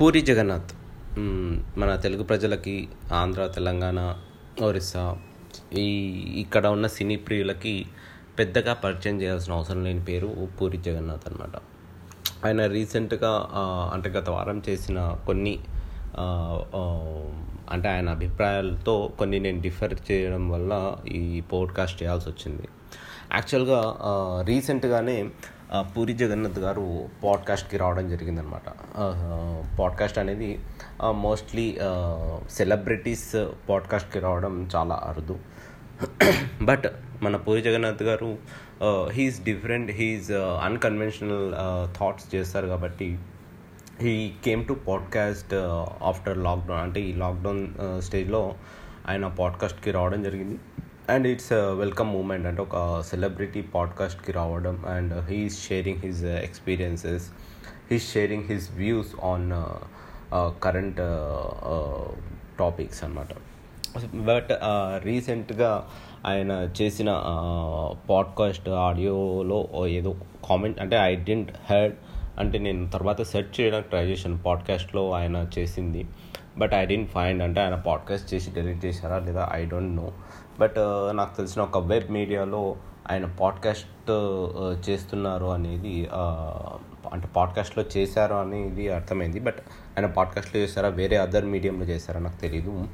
పూరి జగన్నాథ్. మన తెలుగు ప్రజలకి ఆంధ్ర తెలంగాణ ఒరిస్సా ఈ ఇక్కడ ఉన్న సినీ ప్రియులకి పెద్దగా పరిచయం చేయాల్సిన అవసరం లేని పేరు పూరి జగన్నాథ్ అనమాట ఆయన రీసెంట్గా అంటే గత వారం చేసిన కొన్ని అంటే ఆయన అభిప్రాయాలతో కొన్ని నేను డిఫర్ చేయడం వల్ల ఈ పోడ్కాస్ట్ చేయాల్సి వచ్చింది. యాక్చువల్గా రీసెంట్గానే పూరి జగన్నాథ్ గారు పాడ్కాస్ట్కి రావడం జరిగిందనమాట పాడ్కాస్ట్ అనేది మోస్ట్లీ సెలబ్రిటీస్ పాడ్కాస్ట్కి రావడం చాలా అరుదు. బట్ మన పూరి జగన్నాథ్ గారు he's different he's unconventional thoughts చేస్తారు కాబట్టి he came to podcast after lockdown. అంటే ఈ లాక్డౌన్ స్టేజ్లో ఆయన పాడ్కాస్ట్కి రావడం జరిగింది. అండ్ ఇట్స్ వెల్కమ్ మూమెంట్ అంటే ఒక సెలబ్రిటీ పాడ్కాస్ట్కి రావడం and he's sharing his experiences he's sharing his views on current topics అనమాట బట్ రీసెంట్గా ఆయన చేసిన uh, పాడ్కాస్ట్ ఆడియోలో ఏదో కామెంట్ అంటే ఐ డెంట్ హెడ్ అంటే నేను తర్వాత సెర్చ్ చేయడానికి ట్రై చేశాను. పాడ్కాస్ట్లో ఆయన చేసింది. బట్ ఐ డెంట్ ఫైండ్ అంటే ఆయన పాడ్కాస్ట్ చేసి డెలీట్ చేశారా లేదా? ఐ డోంట్ నో బట్ నాకు తెలిసిన ఒక వెబ్ మీడియాలో ఆయన పాడ్కాస్ట్ చేస్తున్నారు అనేది అంటే పాడ్కాస్ట్లో చేశారు అనేది అర్థమైంది. బట్ ఆయన పాడ్కాస్ట్లో చేశారా? వేరే అదర్ మీడియంలో చేశారా? నాకు తెలీదు.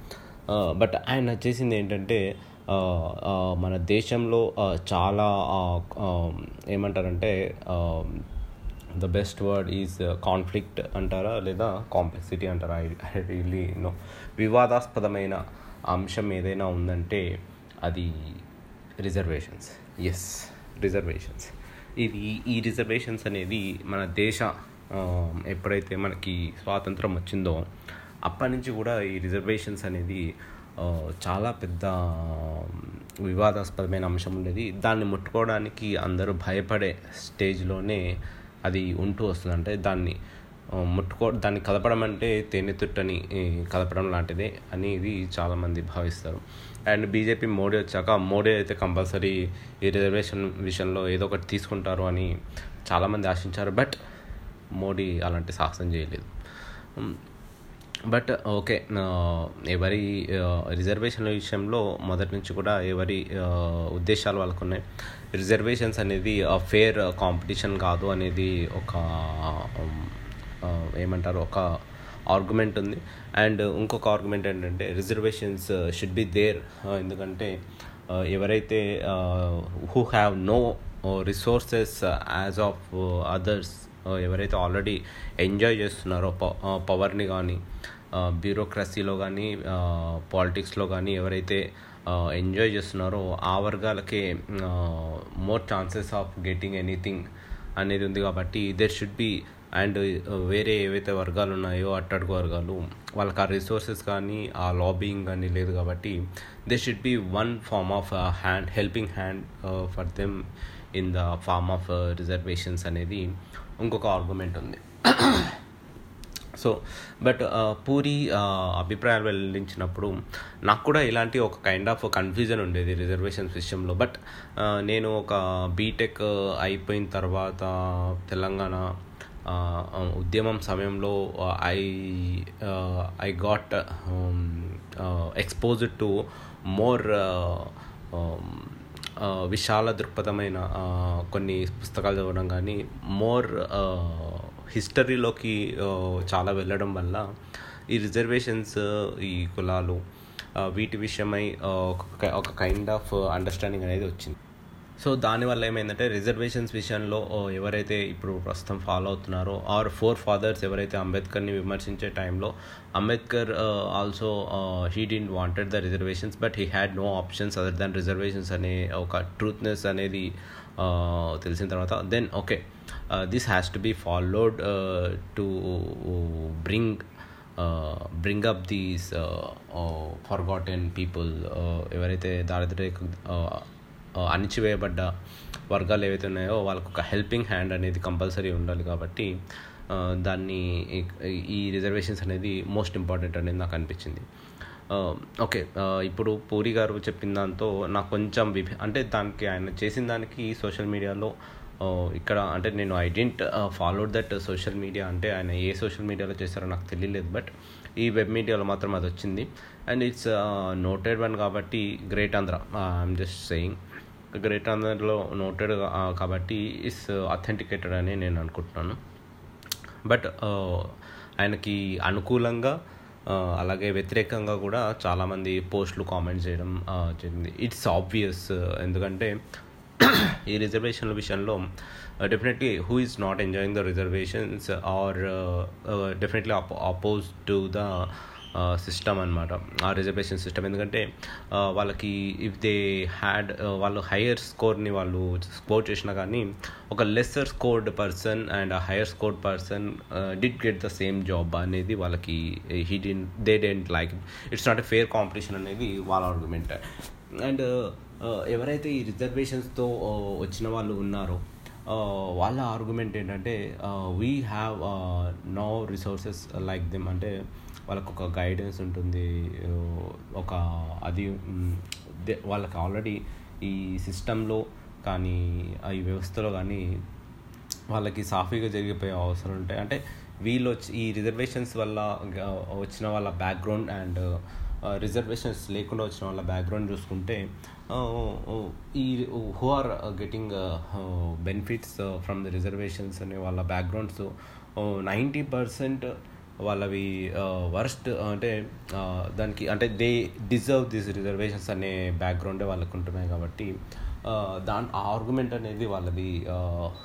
బట్ ఆయన చేసింది ఏంటంటే మన దేశంలో చాలా ఏమంటారంటే the best word is conflict అంటారా? లేదా కాంప్లెక్సిటీ అంటారా? I I really know. వివాదాస్పదమైన అంశం ఏదైనా ఉందంటే అది రిజర్వేషన్స్ ఎస్ రిజర్వేషన్స్ ఇది ఈ రిజర్వేషన్స్ అనేది మన దేశ ఎప్పుడైతే మనకి స్వాతంత్రం వచ్చిందో అప్పటి నుంచి కూడా ఈ రిజర్వేషన్స్ అనేది చాలా పెద్ద వివాదాస్పదమైన అంశం ఉండేది. దాన్ని ముట్టుకోవడానికి అందరూ భయపడే స్టేజ్లోనే అది ఉంటూ వస్తుంది. అంటే దాన్ని ముట్టుకో దాన్ని కలపడం అంటే తేనెతుట్టని కలపడం లాంటిదే అనేది చాలామంది భావిస్తారు. అండ్ బీజేపీ మోడీ వచ్చాక మోడీ అయితే కంపల్సరీ ఈ రిజర్వేషన్ విషయంలో ఏదో ఒకటి తీసుకుంటారు అని చాలామంది ఆశించారు. బట్ మోడీ అలాంటి సాహసం చేయలేదు. Hmm. బట్ ఓకే ఎవరి రిజర్వేషన్ల విషయంలో మొదటి నుంచి కూడా ఎవరి ఉద్దేశాలు వాళ్ళకు ఉన్నాయి రిజర్వేషన్స్ అనేది ఫేర్ కాంపిటీషన్ కాదు అనేది ఒక ఏమంటారు ఒక ఆర్గ్యుమెంట్ ఉంది. అండ్ ఇంకొక ఆర్గ్యుమెంట్ ఏంటంటే రిజర్వేషన్స్ షుడ్ బి దేర్ ఎందుకంటే uh, ఎవరైతే who have no resources as of others ఎవరైతే ఆల్రెడీ ఎంజాయ్ చేస్తున్నారో పవర్ని కానీ బ్యూరోక్రసీలో కానీ పాలిటిక్స్లో కానీ ఎవరైతే uh, ఎంజాయ్ చేస్తున్నారో ఆ వర్గాలకే more chances of getting anything అనేది ఉంది కాబట్టి there should be and uh, వేరే ఏవైతే వర్గాలు ఉన్నాయో అట్టడుగు వర్గాలు వాళ్ళకి ఆ రిసోర్సెస్ కానీ ఆ లాబింగ్ కానీ లేదు కాబట్టి they should be one form of hand helping hand for them in the form of reservations అనేది ఇంకొక ఆర్గ్యుమెంట్ ఉంది. So but uh, Puri uh, అభిప్రాయాలు వెల్లించినప్పుడు నాకు కూడా ఇలాంటి ఒక కైండ్ ఆఫ్ కన్ఫ్యూజన్ ఉండేది రిజర్వేషన్స్ విషయంలో బట్ నేను ఒక బీటెక్ అయిపోయిన తర్వాత తెలంగాణ ఉద్యమం సమయంలో I I got exposed to more విశాల దృక్పథమైన కొన్ని పుస్తకాలు చదవడం కానీ మోర్ హిస్టరీలోకి చాలా వెళ్ళడం వల్ల ఈ రిజర్వేషన్స్ ఈ కులాలు వీటి విషయమై ఒక ఒక కైండ్ ఆఫ్ అండర్స్టాండింగ్ అనేది వచ్చింది. సో దానివల్ల ఏమైందంటే రిజర్వేషన్స్ విషయంలో ఎవరైతే ఇప్పుడు ప్రస్తుతం ఫాలో అవుతున్నారో ఆర్ ఫోర్ ఫాదర్స్ ఎవరైతే అంబేద్కర్ని విమర్శించే టైంలో Ambedkar also he didn't wanted the reservations but he had no options other than reservations అనే ఒక ట్రూత్నెస్ అనేది తెలిసిన తర్వాత then okay this has to be followed to bring bring up these forgotten people ఎవరైతే దారిద్ర్య అణిచివేయబడ్డ వర్గాలు ఏవైతే ఉన్నాయో వాళ్ళకు ఒక హెల్పింగ్ హ్యాండ్ అనేది కంపల్సరీ ఉండాలి కాబట్టి దాన్ని ఈ- ఈ రిజర్వేషన్స్ అనేది మోస్ట్ ఇంపార్టెంట్ అనేది నాకు అనిపించింది. ఓకే ఇప్పుడు పూరి గారు చెప్పిన దాంతో నాకు కొంచెం విభి అంటే దానికి ఆయన చేసిన దానికి సోషల్ మీడియాలో ఇక్కడ అంటే నేను I didn't followed that social media అంటే ఆయన ఏ సోషల్ మీడియాలో చేస్తారో నాకు తెలియలేదు. బట్ ఈ వెబ్ మీడియాలో మాత్రం అది వచ్చింది. అండ్ ఇట్స్ నోటెడ్ వన్ కాబట్టి great Andhra I'm just saying great ఆంధ్రలో నోటెడ్ కాబట్టి ఇస్ అథెంటికేటెడ్ uh, అని నేను అనుకుంటున్నాను. బట్ uh, ఆయనకి అనుకూలంగా uh, అలాగే వ్యతిరేకంగా కూడా చాలామంది పోస్టులు కామెంట్ చేయడం జరిగింది. ఇట్స్ ఆబ్వియస్ ఎందుకంటే ఈ రిజర్వేషన్ల విషయంలో definitely who is not enjoying the reservations are definitely oppose to the system అనమాట ఆ రిజర్వేషన్ సిస్టమ్ ఎందుకంటే వాళ్ళకి ఇఫ్ దే హ్యాడ్ వాళ్ళు హయ్యర్ స్కోర్ని వాళ్ళు స్కోర్ చేసినా కానీ ఒక lesser scored person and higher scored person did get the same job అనేది వాళ్ళకి he D they didn't like it's not a fair competition అనేది వాళ్ళ ఆర్గ్యుమెంట్ అండ్ ఎవరైతే ఈ రిజర్వేషన్స్తో వచ్చిన వాళ్ళు ఉన్నారో వాళ్ళ ఆర్గ్యుమెంట్ ఏంటంటే we have no resources like them అంటే వాళ్ళకు ఒక గైడెన్స్ ఉంటుంది ఒక అది వాళ్ళకి ఆల్రెడీ ఈ సిస్టంలో కానీ ఈ వ్యవస్థలో కానీ వాళ్ళకి సాఫీగా జరిగిపోయే అవసరం ఉంటాయి. అంటే వీళ్ళు వచ్చి ఈ రిజర్వేషన్స్ వల్ల వచ్చిన వాళ్ళ బ్యాక్గ్రౌండ్ అండ్ రిజర్వేషన్స్ లేకుండా వచ్చిన వాళ్ళ బ్యాక్గ్రౌండ్ చూసుకుంటే ఈ who are getting benefits from the reservations అనే వాళ్ళ బ్యాక్గ్రౌండ్స్ నైంటీ పర్సెంట్ వాళ్ళవి వర్స్ట్ అంటే దానికి అంటే దే డిజర్వ్ దిస్ రిజర్వేషన్స్ అనే బ్యాక్గ్రౌండే వాళ్ళకు ఉంటున్నాయి కాబట్టి దాని ఆ ఆర్గ్యుమెంట్ అనేది వాళ్ళది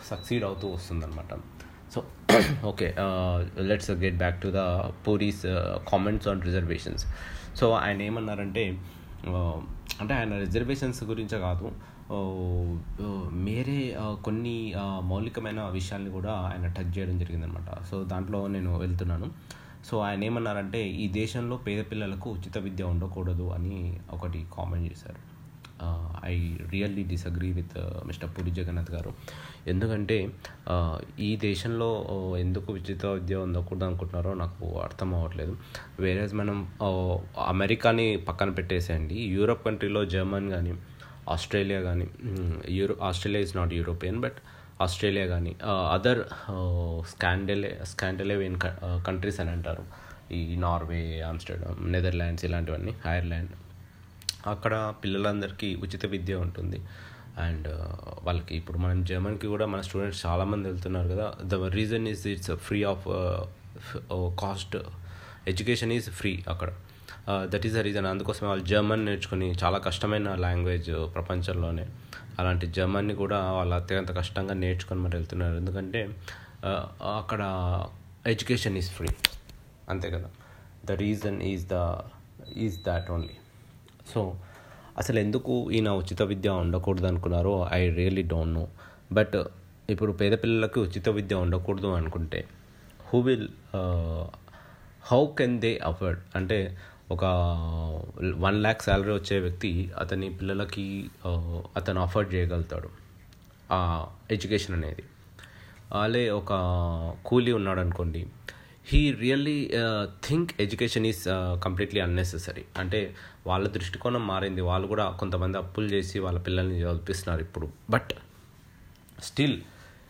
సక్సీడ్ అవుతూ వస్తుందన్నమాట. So okay let's get back to the Puri's comments on reservations so ఆయన ఏమన్నారంటే అంటే ఆయన రిజర్వేషన్స్ గురించే కాదు మేరే కొన్ని మౌలికమైన విషయాల్ని కూడా ఆయన టచ్ చేయడం జరిగిందనమాట సో దాంట్లో నేను వెళ్తున్నాను. సో ఆయన ఏమన్నారంటే ఈ దేశంలో పేద పిల్లలకు ఉచిత విద్య ఉండకూడదు అని ఒకటి కామెంట్ చేశారు. I really disagree with mister Puri Jagannadh గారు. ఎందుకంటే ఈ దేశంలో ఎందుకు ఉచిత విద్య ఉండకూడదు అనుకుంటున్నారో నాకు అర్థం అవ్వట్లేదు. వేరేజ్ మనం అమెరికాని పక్కన పెట్టేసేయండి. యూరప్ కంట్రీలో జర్మన్ కానీ ఆస్ట్రేలియా కానీ Euro Australia is not European but Australia కానీ అదర్ స్కాండలే స్కాండలేవియన్ కంట్రీస్ అని అంటారు. ఈ నార్వే ఆమ్స్టర్డామ్ నెదర్లాండ్స్ ఇలాంటివన్నీ ఐర్లాండ్ అక్కడ పిల్లలందరికీ ఉచిత విద్య ఉంటుంది. అండ్ వాళ్ళకి ఇప్పుడు మనం జర్మన్కి కూడా మన స్టూడెంట్స్ చాలామంది వెళ్తున్నారు కదా. The reason is it's free of cost education is free అక్కడ. దట్ ఈస్ ద రీజన్ అందుకోసమే వాళ్ళు జర్మన్ నేర్చుకుని చాలా కష్టమైన లాంగ్వేజ్ uh, ప్రపంచంలోనే. అలాంటి జర్మన్ని కూడా వాళ్ళు అత్యంత కష్టంగా నేర్చుకొని మరి వెళ్తున్నారు. ఎందుకంటే uh, అక్కడ ఎడ్యుకేషన్ ఈజ్ ఫ్రీ అంతే కదా? The reason is the is that only so అసలు ఎందుకు ఈయన ఉచిత విద్య ఉండకూడదు అనుకున్నారో I really don't know but ఇప్పుడు పేద పిల్లలకి ఉచిత విద్య ఉండకూడదు అనుకుంటే who will how can they afford అంటే ఒక వన్ ల్యాక్ శాలరీ వచ్చే వ్యక్తి అతని పిల్లలకి అతను అఫోర్డ్ చేయగలుగుతాడు. ఆ ఎడ్యుకేషన్ అనేది. అలాగే ఒక కూలీ ఉన్నాడు అనుకోండి he really think education is completely unnecessary. అంటే వాళ్ళ దృష్టికోణం మారింది. వాళ్ళు కూడా కొంతమంది అప్పులు చేసి వాళ్ళ పిల్లల్ని చదివిస్తున్నారు ఇప్పుడు. బట్ స్టిల్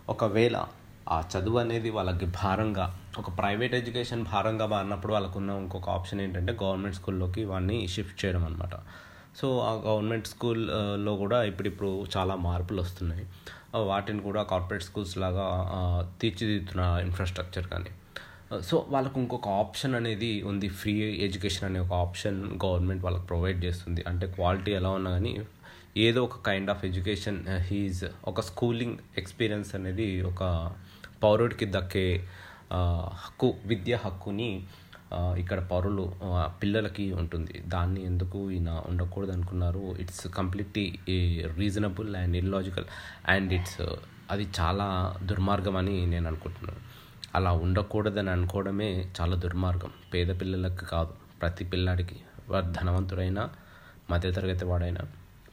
ఒకవేళ ఆ చదువు అనేది వాళ్ళకి భారంగా ఒక ప్రైవేట్ ఎడ్యుకేషన్ భారంగా మారినప్పుడు వాళ్ళకున్న ఇంకొక ఆప్షన్ ఏంటంటే గవర్నమెంట్ స్కూల్లోకి వాడిని షిఫ్ట్ చేయడం అనమాట సో ఆ గవర్నమెంట్ స్కూల్లో కూడా ఇప్పుడిప్పుడు చాలా మార్పులు వస్తున్నాయి. వాటిని కూడా కార్పొరేట్ స్కూల్స్ లాగా తీర్చిదిద్దుతున్న ఇన్ఫ్రాస్ట్రక్చర్ కానీ. సో వాళ్ళకు ఇంకొక ఆప్షన్ అనేది ఉంది. ఫ్రీ ఎడ్యుకేషన్ అనే ఒక ఆప్షన్ గవర్నమెంట్ వాళ్ళకి ప్రొవైడ్ చేస్తుంది. అంటే క్వాలిటీ ఎలా ఉన్నా కానీ ఏదో ఒక కైండ్ ఆఫ్ ఎడ్యుకేషన్ హీజ్ ఒక స్కూలింగ్ ఎక్స్పీరియన్స్ అనేది ఒక పౌరుడికి దక్కే హక్కు విద్య హక్కుని ఇక్కడ పౌరులు పిల్లలకి ఉంటుంది. దాన్ని ఎందుకు ఈయన ఉండకూడదు అనుకున్నారు? It's completely reasonable and illogical and it's అది చాలా దుర్మార్గం అని నేను అనుకుంటున్నాను. అలా ఉండకూడదని అనుకోవడమే చాలా దుర్మార్గం. పేద పిల్లలకు కాదు ప్రతి పిల్లాడికి. వాడు ధనవంతుడైనా మధ్యతరగతి వాడైనా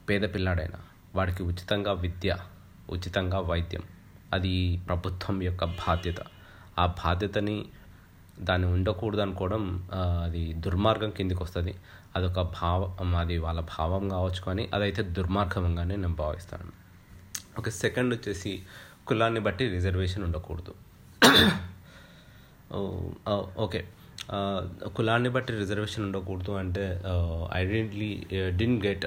పేద పిల్లాడైనా వాడికి ఉచితంగా విద్య ఉచితంగా వైద్యం. అది ప్రభుత్వం యొక్క బాధ్యత. ఆ బాధ్యతని దాన్ని ఉండకూడదు అనుకోవడం అది దుర్మార్గం కిందికి వస్తుంది అదొక భావం అది వాళ్ళ భావం కావచ్చు కానీ అదైతే దుర్మార్గంగానే నేను భావిస్తాను. ఓకే సెకండ్ వచ్చేసి కులాన్ని బట్టి రిజర్వేషన్ ఉండకూడదు. ఓకే. కులాన్ని బట్టి రిజర్వేషన్ ఉండకూడదు అంటే I didn't didn't get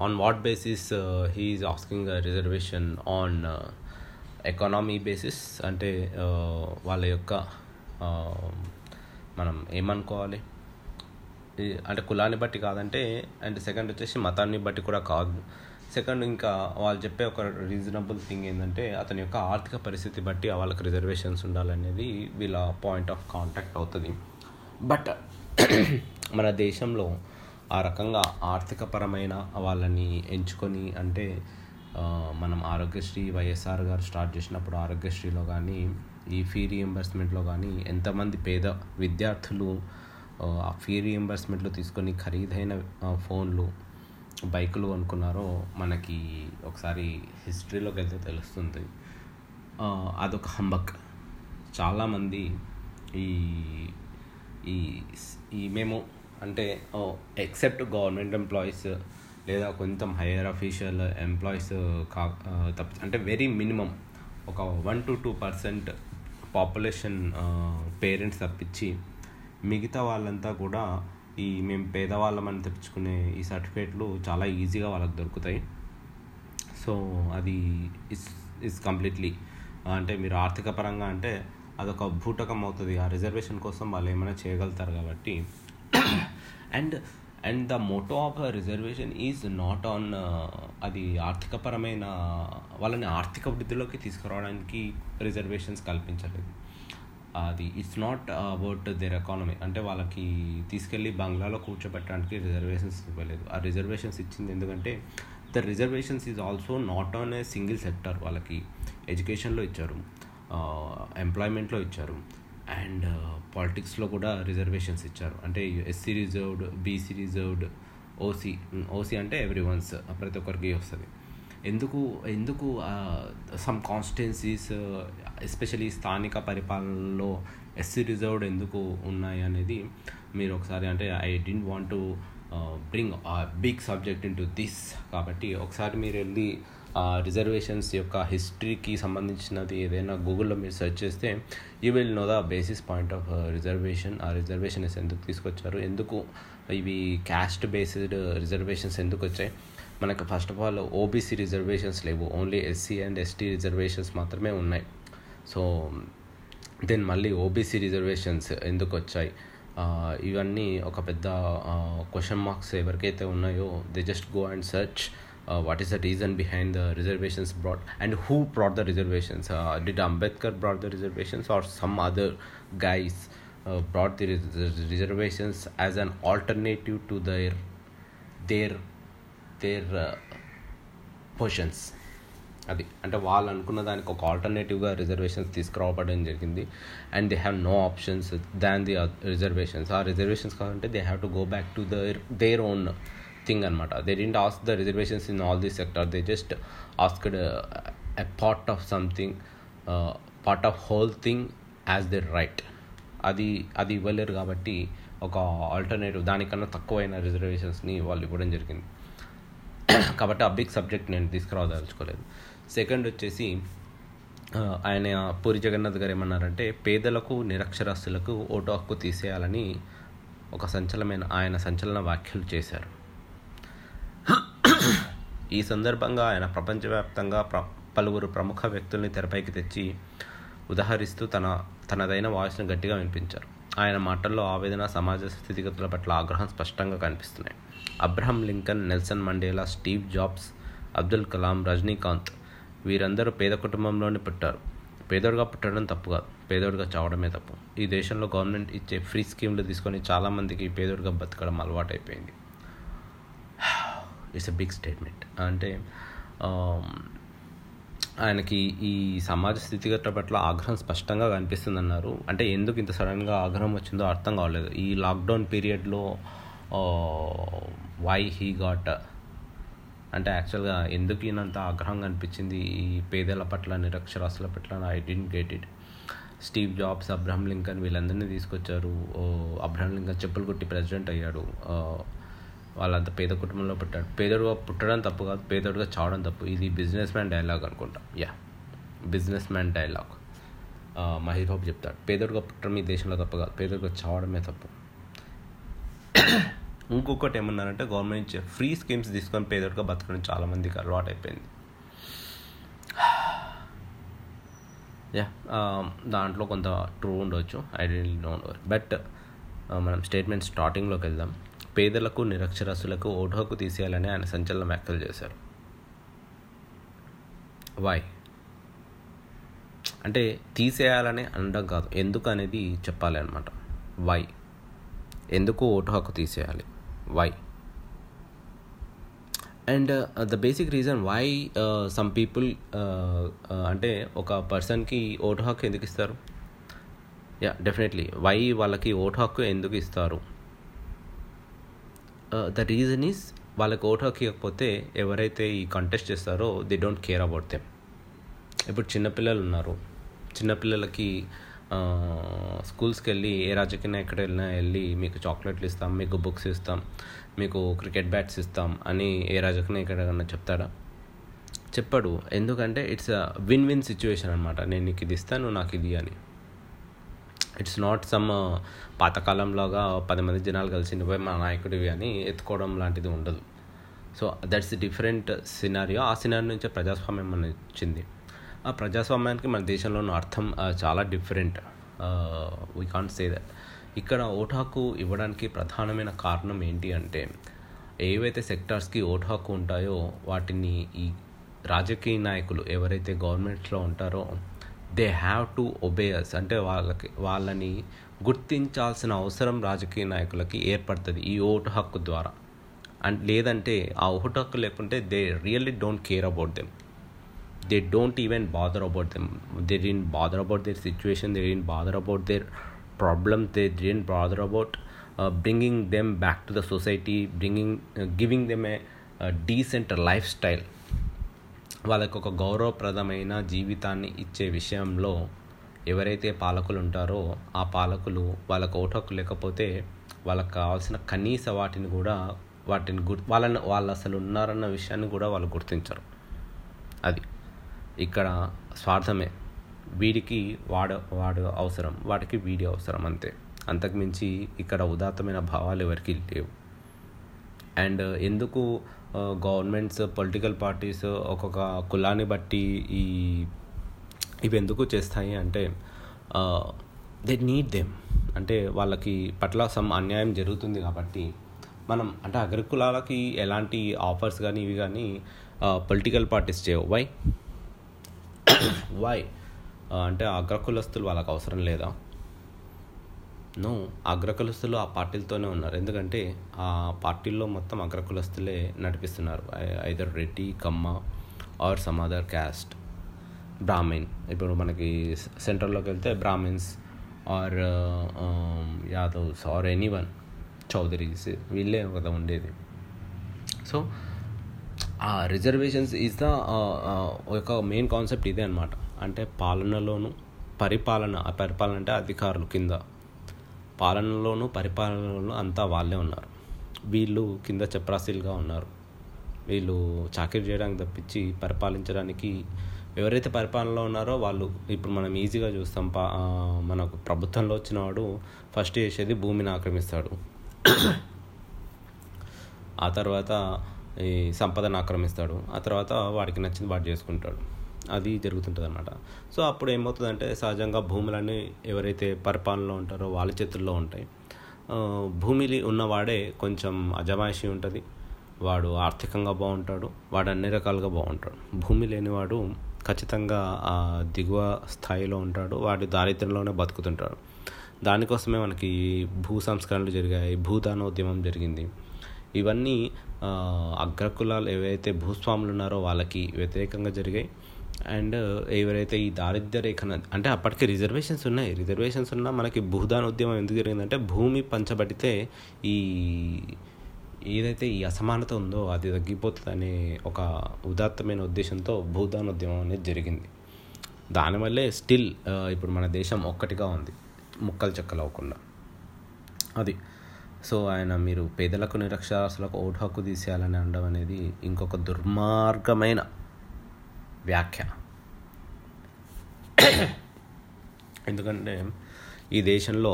on what basis he's asking reservation on economy basis అంటే వాళ్ళ యొక్క మనం ఏమనుకోవాలి? అంటే కులాన్ని బట్టి కాదంటే అండ్ సెకండ్ వచ్చేసి మతాన్ని బట్టి కూడా కాదు. సెకండ్ ఇంకా వాళ్ళు చెప్పే ఒక రీజనబుల్ థింగ్ ఏంటంటే అతని యొక్క ఆర్థిక పరిస్థితి బట్టి వాళ్ళకి రిజర్వేషన్స్ ఉండాలనేది వీళ్ళ పాయింట్ ఆఫ్ కాంటాక్ట్ అవుతుంది. బట్ మన దేశంలో ఆ రకంగా ఆర్థికపరమైన వాళ్ళని ఎంచుకొని అంటే మనం ఆరోగ్యశ్రీ వైఎస్ఆర్ గారు స్టార్ట్ చేసినప్పుడు ఆరోగ్యశ్రీలో కానీ ఈ ఫీ రియంబర్స్మెంట్లో కానీ ఎంతమంది పేద విద్యార్థులు ఆ ఫీ రియంబర్స్మెంట్లు తీసుకొని ఖరీదైన ఫోన్లు బైకులు కొనుక్కున్నారో మనకి ఒకసారి హిస్టరీలోకి వెళ్తే తెలుస్తుంది. అదొక హంబక్. చాలామంది ఈ ఈ ఈ మేము అంటే ఎక్సెప్ట్ గవర్నమెంట్ ఎంప్లాయీస్ లేదా కొంచెం హయ్యర్ అఫీషియల్ ఎంప్లాయీస్ కా తప్ప అంటే వెరీ మినిమం ఒక one to two percent population parents తప్పించి మిగతా వాళ్ళంతా కూడా ఈ మేము పేదవాళ్ళమని తెచ్చుకునే ఈ సర్టిఫికేట్లు చాలా ఈజీగా వాళ్ళకి దొరుకుతాయి. సో అది ఇస్ ఇస్ కంప్లీట్లీ అంటే మీరు ఆర్థిక పరంగా అంటే అదొక భూటకం అవుతుంది. ఆ రిజర్వేషన్ కోసం వాళ్ళు ఏమైనా చేయగలుగుతారు కాబట్టి. And and the motto of reservation is not on అది ఆర్థికపరమైన వాళ్ళని ఆర్థిక వృద్ధిలోకి తీసుకురావడానికి రిజర్వేషన్స్ కల్పించలేదు. అది it's not about their economy అంటే వాళ్ళకి తీసుకెళ్ళి బంగ్లాలో కూర్చోబెట్టడానికి రిజర్వేషన్స్ ఇవ్వలేదు. ఆ రిజర్వేషన్స్ ఇచ్చింది ఎందుకంటే the reservations is also not on a single sector వాళ్ళకి. ఎడ్యుకేషన్లో ఇచ్చారు. Uh, ఎంప్లాయ్మెంట్లో ఇచ్చారు. అండ్ పాలిటిక్స్లో కూడా రిజర్వేషన్స్ ఇచ్చారు. అంటే SC reserved BC reserved OC OC అంటే ఎవ్రీ వన్స్ ప్రతి ఒక్కరికి వస్తుంది. ఎందుకు ఎందుకు సమ్ కాన్స్టిట్యున్సీస్ ఎస్పెషలీ స్థానిక పరిపాలనలో ఎస్సీ రిజర్వ్డ్ ఎందుకు ఉన్నాయి అనేది మీరు ఒకసారి అంటే I didn't want to bring big subject in to this కాబట్టి ఒకసారి మీరు వెళ్ళి రిజర్వేషన్స్ యొక్క హిస్టరీకి సంబంధించినది ఏదైనా గూగుల్లో మీరు సెర్చ్ చేస్తే you will know the basis point of reservation. ఆ రిజర్వేషన్స్ ఎందుకు తీసుకొచ్చారు? ఎందుకు ఇవి క్యాస్ట్ బేస్డ్ రిజర్వేషన్స్ ఎందుకు వచ్చాయి? మనకు first of all OBC reservations లేవు. Only SC and ST reservations మాత్రమే ఉన్నాయి. సో దెన్ మళ్ళీ ఓబీసీ రిజర్వేషన్స్ ఎందుకు వచ్చాయి? ఇవన్నీ ఒక పెద్ద క్వశ్చన్ మార్క్స్ ఎవరికైతే ఉన్నాయో they just go and search what is the reason behind the reservations brought and who brought the reservations did Ambedkar brought the reservations or some other guys brought the reservations as an alternative to their their their positions అది అంటే వాళ్ళు అనుకున్న దానికి ఒక ఆల్టర్నేటివ్గా reservations తీసుకురావడం జరిగింది. And they have no options than the reservations ఆ రిజర్వేషన్స్ కావాలంటే they have to go back to their their own thing అనమాట they didn't ask the reservations in all the sector they just asked a part of something part of whole thing as their right అది అది ఇవ్వలేరు కాబట్టి ఒక alternative దానికన్నా తక్కువైన రిజర్వేషన్స్ని వాళ్ళు ఇవ్వడం జరిగింది. కాబట్టి ఆ బిగ్ సబ్జెక్ట్ నేను తీసుకురావదలుచుకోలేదు సెకండ్ వచ్చేసి ఆయన పూరి జగన్నాథ్ గారు ఏమన్నారంటే పేదలకు నిరక్షరాస్తులకు ఓటు హక్కు తీసేయాలని ఒక సంచలనమైన ఆయన సంచలన వ్యాఖ్యలు చేశారు. ఈ సందర్భంగా ఆయన ప్రపంచవ్యాప్తంగా ప్ర పలువురు ప్రముఖ వ్యక్తుల్ని తెరపైకి తెచ్చి ఉదాహరిస్తూ తన తనదైన వాయిస్ను గట్టిగా వినిపించారు. ఆయన మాటల్లో ఆవేదన సమాజ స్థితిగతుల పట్ల ఆగ్రహం స్పష్టంగా కనిపిస్తున్నాయి. Abraham Lincoln Nelson Mandela Steve Jobs Abdul Kalam Rajinikanth వీరందరూ పేద కుటుంబంలోనే పుట్టారు. పేదోడుగా పుట్టడం తప్పు కాదు. పేదోడుగా చావడమే తప్పు. ఈ దేశంలో గవర్నమెంట్ ఇచ్చే ఫ్రీ స్కీమ్లు తీసుకొని చాలామందికి పేదోడుగా బతకడం అలవాటైపోయింది. ఇట్స్ ఎ బిగ్ స్టేట్మెంట్ అంటే um, ఆయనకి ఈ సమాజ స్థితిగతుల పట్ల ఆగ్రహం స్పష్టంగా కనిపిస్తుంది అన్నారు అంటే ఎందుకు ఇంత సడన్గా ఆగ్రహం వచ్చిందో అర్థం కావలేదు ఈ లాక్డౌన్ పీరియడ్లో వై హీ గాట్ అంటే యాక్చువల్గా ఎందుకు ఈయనంత ఆగ్రహం కనిపించింది? ఈ పేదల పట్ల నిరక్షరాస్యుల పట్ల I didn't get it Steve Jobs Abraham Lincoln వీళ్ళందరినీ తీసుకొచ్చారు. Uh, అబ్రహం లింకన్ చెప్పులు కొట్టి ప్రెసిడెంట్ అయ్యాడు. Uh, వాళ్ళంత పేద కుటుంబంలో పుట్టాడు. పేదడుగా పుట్టడం తప్పు కాదు పేదడుగా చావడం తప్పు. ఇది బిజినెస్ మ్యాన్ డైలాగ్ అనుకుంటా. Yeah businessman dialogue Mahesh Babu చెప్తాడు. పేదడుగా పుట్టడం ఈ దేశంలో తప్పు కాదు పేదడుగా చావడమే తప్పు. ఇంకొకటి ఏమన్నారంటే గవర్నమెంట్ ఫ్రీ స్కీమ్స్ తీసుకొని పేదడిగా బతకడం చాలామందికి అలవాటు అయిపోయింది. యా దాంట్లో కొంత ట్రూ ఉండవచ్చు ఐడెంటిటీ ఉండవచ్చు బట్ మనం స్టేట్మెంట్ స్టార్టింగ్లోకి వెళ్దాం. పేదలకు నిరక్షరాస్యులకు ఓటు హక్కు తీసేయాలని ఆయన సంచలన వ్యాఖ్యలు చేశారు. వై అంటే తీసేయాలని అనడం కాదు. ఎందుకు అనేది చెప్పాలి అనమాట వై ఎందుకు ఓటు హక్కు తీసేయాలి? Why and the basic reason why some people అంటే ఒక పర్సన్కి ఓటు హక్కు ఎందుకు ఇస్తారు? యా డెఫినెట్లీ వై వాళ్ళకి ఓటు హక్కు ఎందుకు ఇస్తారు? ద రీజన్ ఈస్ వాళ్ళకి ఓటు హక్కు ఇవ్వకపోతే ఎవరైతే ఈ కంటెస్ట్ చేస్తారో they don't care about them ఇప్పుడు చిన్నపిల్లలు ఉన్నారు. చిన్నపిల్లలకి uh, స్కూల్స్కి వెళ్ళి ఏ రాజకీయ ఎక్కడ వెళ్ళినా వెళ్ళి మీకు చాక్లెట్లు ఇస్తాం మీకు బుక్స్ ఇస్తాం మీకు క్రికెట్ బ్యాట్స్ ఇస్తాం అని ఏ రాజకీయ ఎక్కడైనా చెప్తాడా చెప్పడు. ఎందుకంటే it's a win win situation అనమాట నేను నీకు ఇది ఇస్తాను నాకు ఇది అని. ఇట్స్ నాట్ సమ్ పాతకాలంలాగా పది మంది జనాలు కలిసి నువ్వే మా నాయకుడివి అని ఎత్తుకోవడం లాంటిది ఉండదు. సో దట్స్ డిఫరెంట్ సినారియో ఆ సినారియో నుంచే ప్రజాస్వామ్యం అని వచ్చింది. ఆ ప్రజాస్వామ్యానికి మన దేశంలోని అర్థం చాలా different we can't say that ఇక్కడ ఓటు హక్కు ఇవ్వడానికి ప్రధానమైన కారణం ఏంటి అంటే ఏవైతే సెక్టార్స్కి ఓటు హక్కు ఉంటాయో వాటిని ఈ రాజకీయ నాయకులు ఎవరైతే గవర్నమెంట్స్లో ఉంటారో దే హ్యావ్ టు ఒబేయర్స్ అంటే వాళ్ళకి వాళ్ళని గుర్తించాల్సిన అవసరం రాజకీయ నాయకులకి ఏర్పడుతుంది ఈ ఓటు హక్కు ద్వారా. అండ్ లేదంటే ఆ ఓటు హక్కు లేకుంటే they really don't care about them. They don't even bother about them. They didn't bother about their situation they didn't bother about their problem they didn't bother about bringing them back to the society bringing giving them a decent life style. వాళ్ళకు ఒక గౌరవప్రదమైన జీవితాన్ని ఇచ్చే విషయంలో ఎవరైతే పాలకులు ఉంటారో ఆ పాలకులు వాళ్ళకు ఓటకు లేకపోతే వాళ్ళకి కావాల్సిన కనీస వాటిని కూడా వాటిని గుర్ వాళ్ళని వాళ్ళు అసలు ఉన్నారన్న విషయాన్ని కూడా వాళ్ళు గుర్తించరు. అది. ఇక్కడ స్వార్థమే. వీడికి వాడ వాడు అవసరం వాడికి వీడి అవసరం అంతే. అంతకుమించి ఇక్కడ ఉదాత్తమైన భావాలు ఎవరికి లేవు. అండ్ ఎందుకు గవర్నమెంట్స్ పొలిటికల్ పార్టీస్ ఒక్కొక్క కులాన్ని బట్టి ఈ ఇవి ఎందుకు చేస్తాయి అంటే దే నీడ్ దెమ్ అంటే వాళ్ళకి పట్ల సమ్ అన్యాయం జరుగుతుంది కాబట్టి మనం అంటే అగ్రకులాలకి ఎలాంటి ఆఫర్స్ కానీ ఇవి కానీ పొలిటికల్ పార్టీస్ చేయవు. వై వై అంటే అగ్రకులస్తులు వాళ్ళకి అవసరం లేదా? నో అగ్రకులస్తులు ఆ పార్టీలతోనే ఉన్నారు. ఎందుకంటే ఆ పార్టీల్లో మొత్తం అగ్రకులస్తులే నడిపిస్తున్నారు. Either Reddy Kamma or some other caste Brahmin ఇప్పుడు మనకి సెంట్రల్లోకి వెళ్తే Brahmins or Yadavs or any one Chaudharys వీళ్ళే కదా ఉండేది. సో ఆ రిజర్వేషన్స్ ఈజ్ ద ఒక మెయిన్ కాన్సెప్ట్ ఇదే అనమాట అంటే పాలనలోను పరిపాలన ఆ పరిపాలన అంటే అధికారులు కింద. పాలనలోనూ పరిపాలనలోనూ అంతా వాళ్ళే ఉన్నారు. వీళ్ళు కింద చప్రాసీలుగా ఉన్నారు. వీళ్ళు చాకరీ చేయడానికి తప్పించి పరిపాలించడానికి ఎవరైతే పరిపాలనలో ఉన్నారో వాళ్ళు ఇప్పుడు మనం ఈజీగా చూస్తాం పా మనకు ప్రభుత్వంలో వచ్చిన వాడు ఫస్ట్ చేసేది భూమిని ఆక్రమిస్తాడు. ఆ తర్వాత ఈ సంపదను ఆక్రమిస్తాడు. ఆ తర్వాత వాడికి నచ్చింది వాడు చేసుకుంటాడు. అది జరుగుతుంటుంది అనమాట సో అప్పుడు ఏమవుతుందంటే సహజంగా భూములన్నీ ఎవరైతే పరిపాలనలో ఉంటారో వాళ్ళ చేతుల్లో ఉంటాయి. భూమి ఉన్నవాడే కొంచెం అజమాయిషి ఉంటుంది. వాడు ఆర్థికంగా బాగుంటాడు. వాడు అన్ని రకాలుగా బాగుంటాడు. భూమి లేనివాడు ఖచ్చితంగా ఆ దిగువ స్థాయిలో ఉంటాడు. వాడి దారిద్ర్యంలోనే బతుకుతుంటాడు. దానికోసమే మనకి భూ సంస్కరణలు జరిగాయి. భూదానోద్యమం జరిగింది. ఇవన్నీ అగ్రకులాలు ఏవైతే భూస్వాములు ఉన్నారో వాళ్ళకి వ్యతిరేకంగా జరిగాయి. అండ్ ఎవరైతే ఈ దారిద్ర్య రేఖన అంటే అప్పటికి రిజర్వేషన్స్ ఉన్నాయి. రిజర్వేషన్స్ ఉన్నా మనకి భూదాన ఉద్యమం ఎందుకు జరిగిందంటే భూమి పంచబడితే ఈ ఏదైతే ఈ అసమానత ఉందో అది తగ్గిపోతుంది అనే ఒక ఉదాత్తమైన ఉద్దేశంతో భూదానోద్యమం అనేది జరిగింది. దానివల్లే స్టిల్ ఇప్పుడు మన దేశం ఒక్కటిగా ఉంది. ముక్కలు చెక్కలు అవ్వకుండా. అది. సో ఆయన మీరు పేదలకు నిరక్షరాస్యులకు ఓటు హక్కు తీసేయాలని అనడం అనేది ఇంకొక దుర్మార్గమైన వ్యాఖ్య ఎందుకంటే ఈ దేశంలో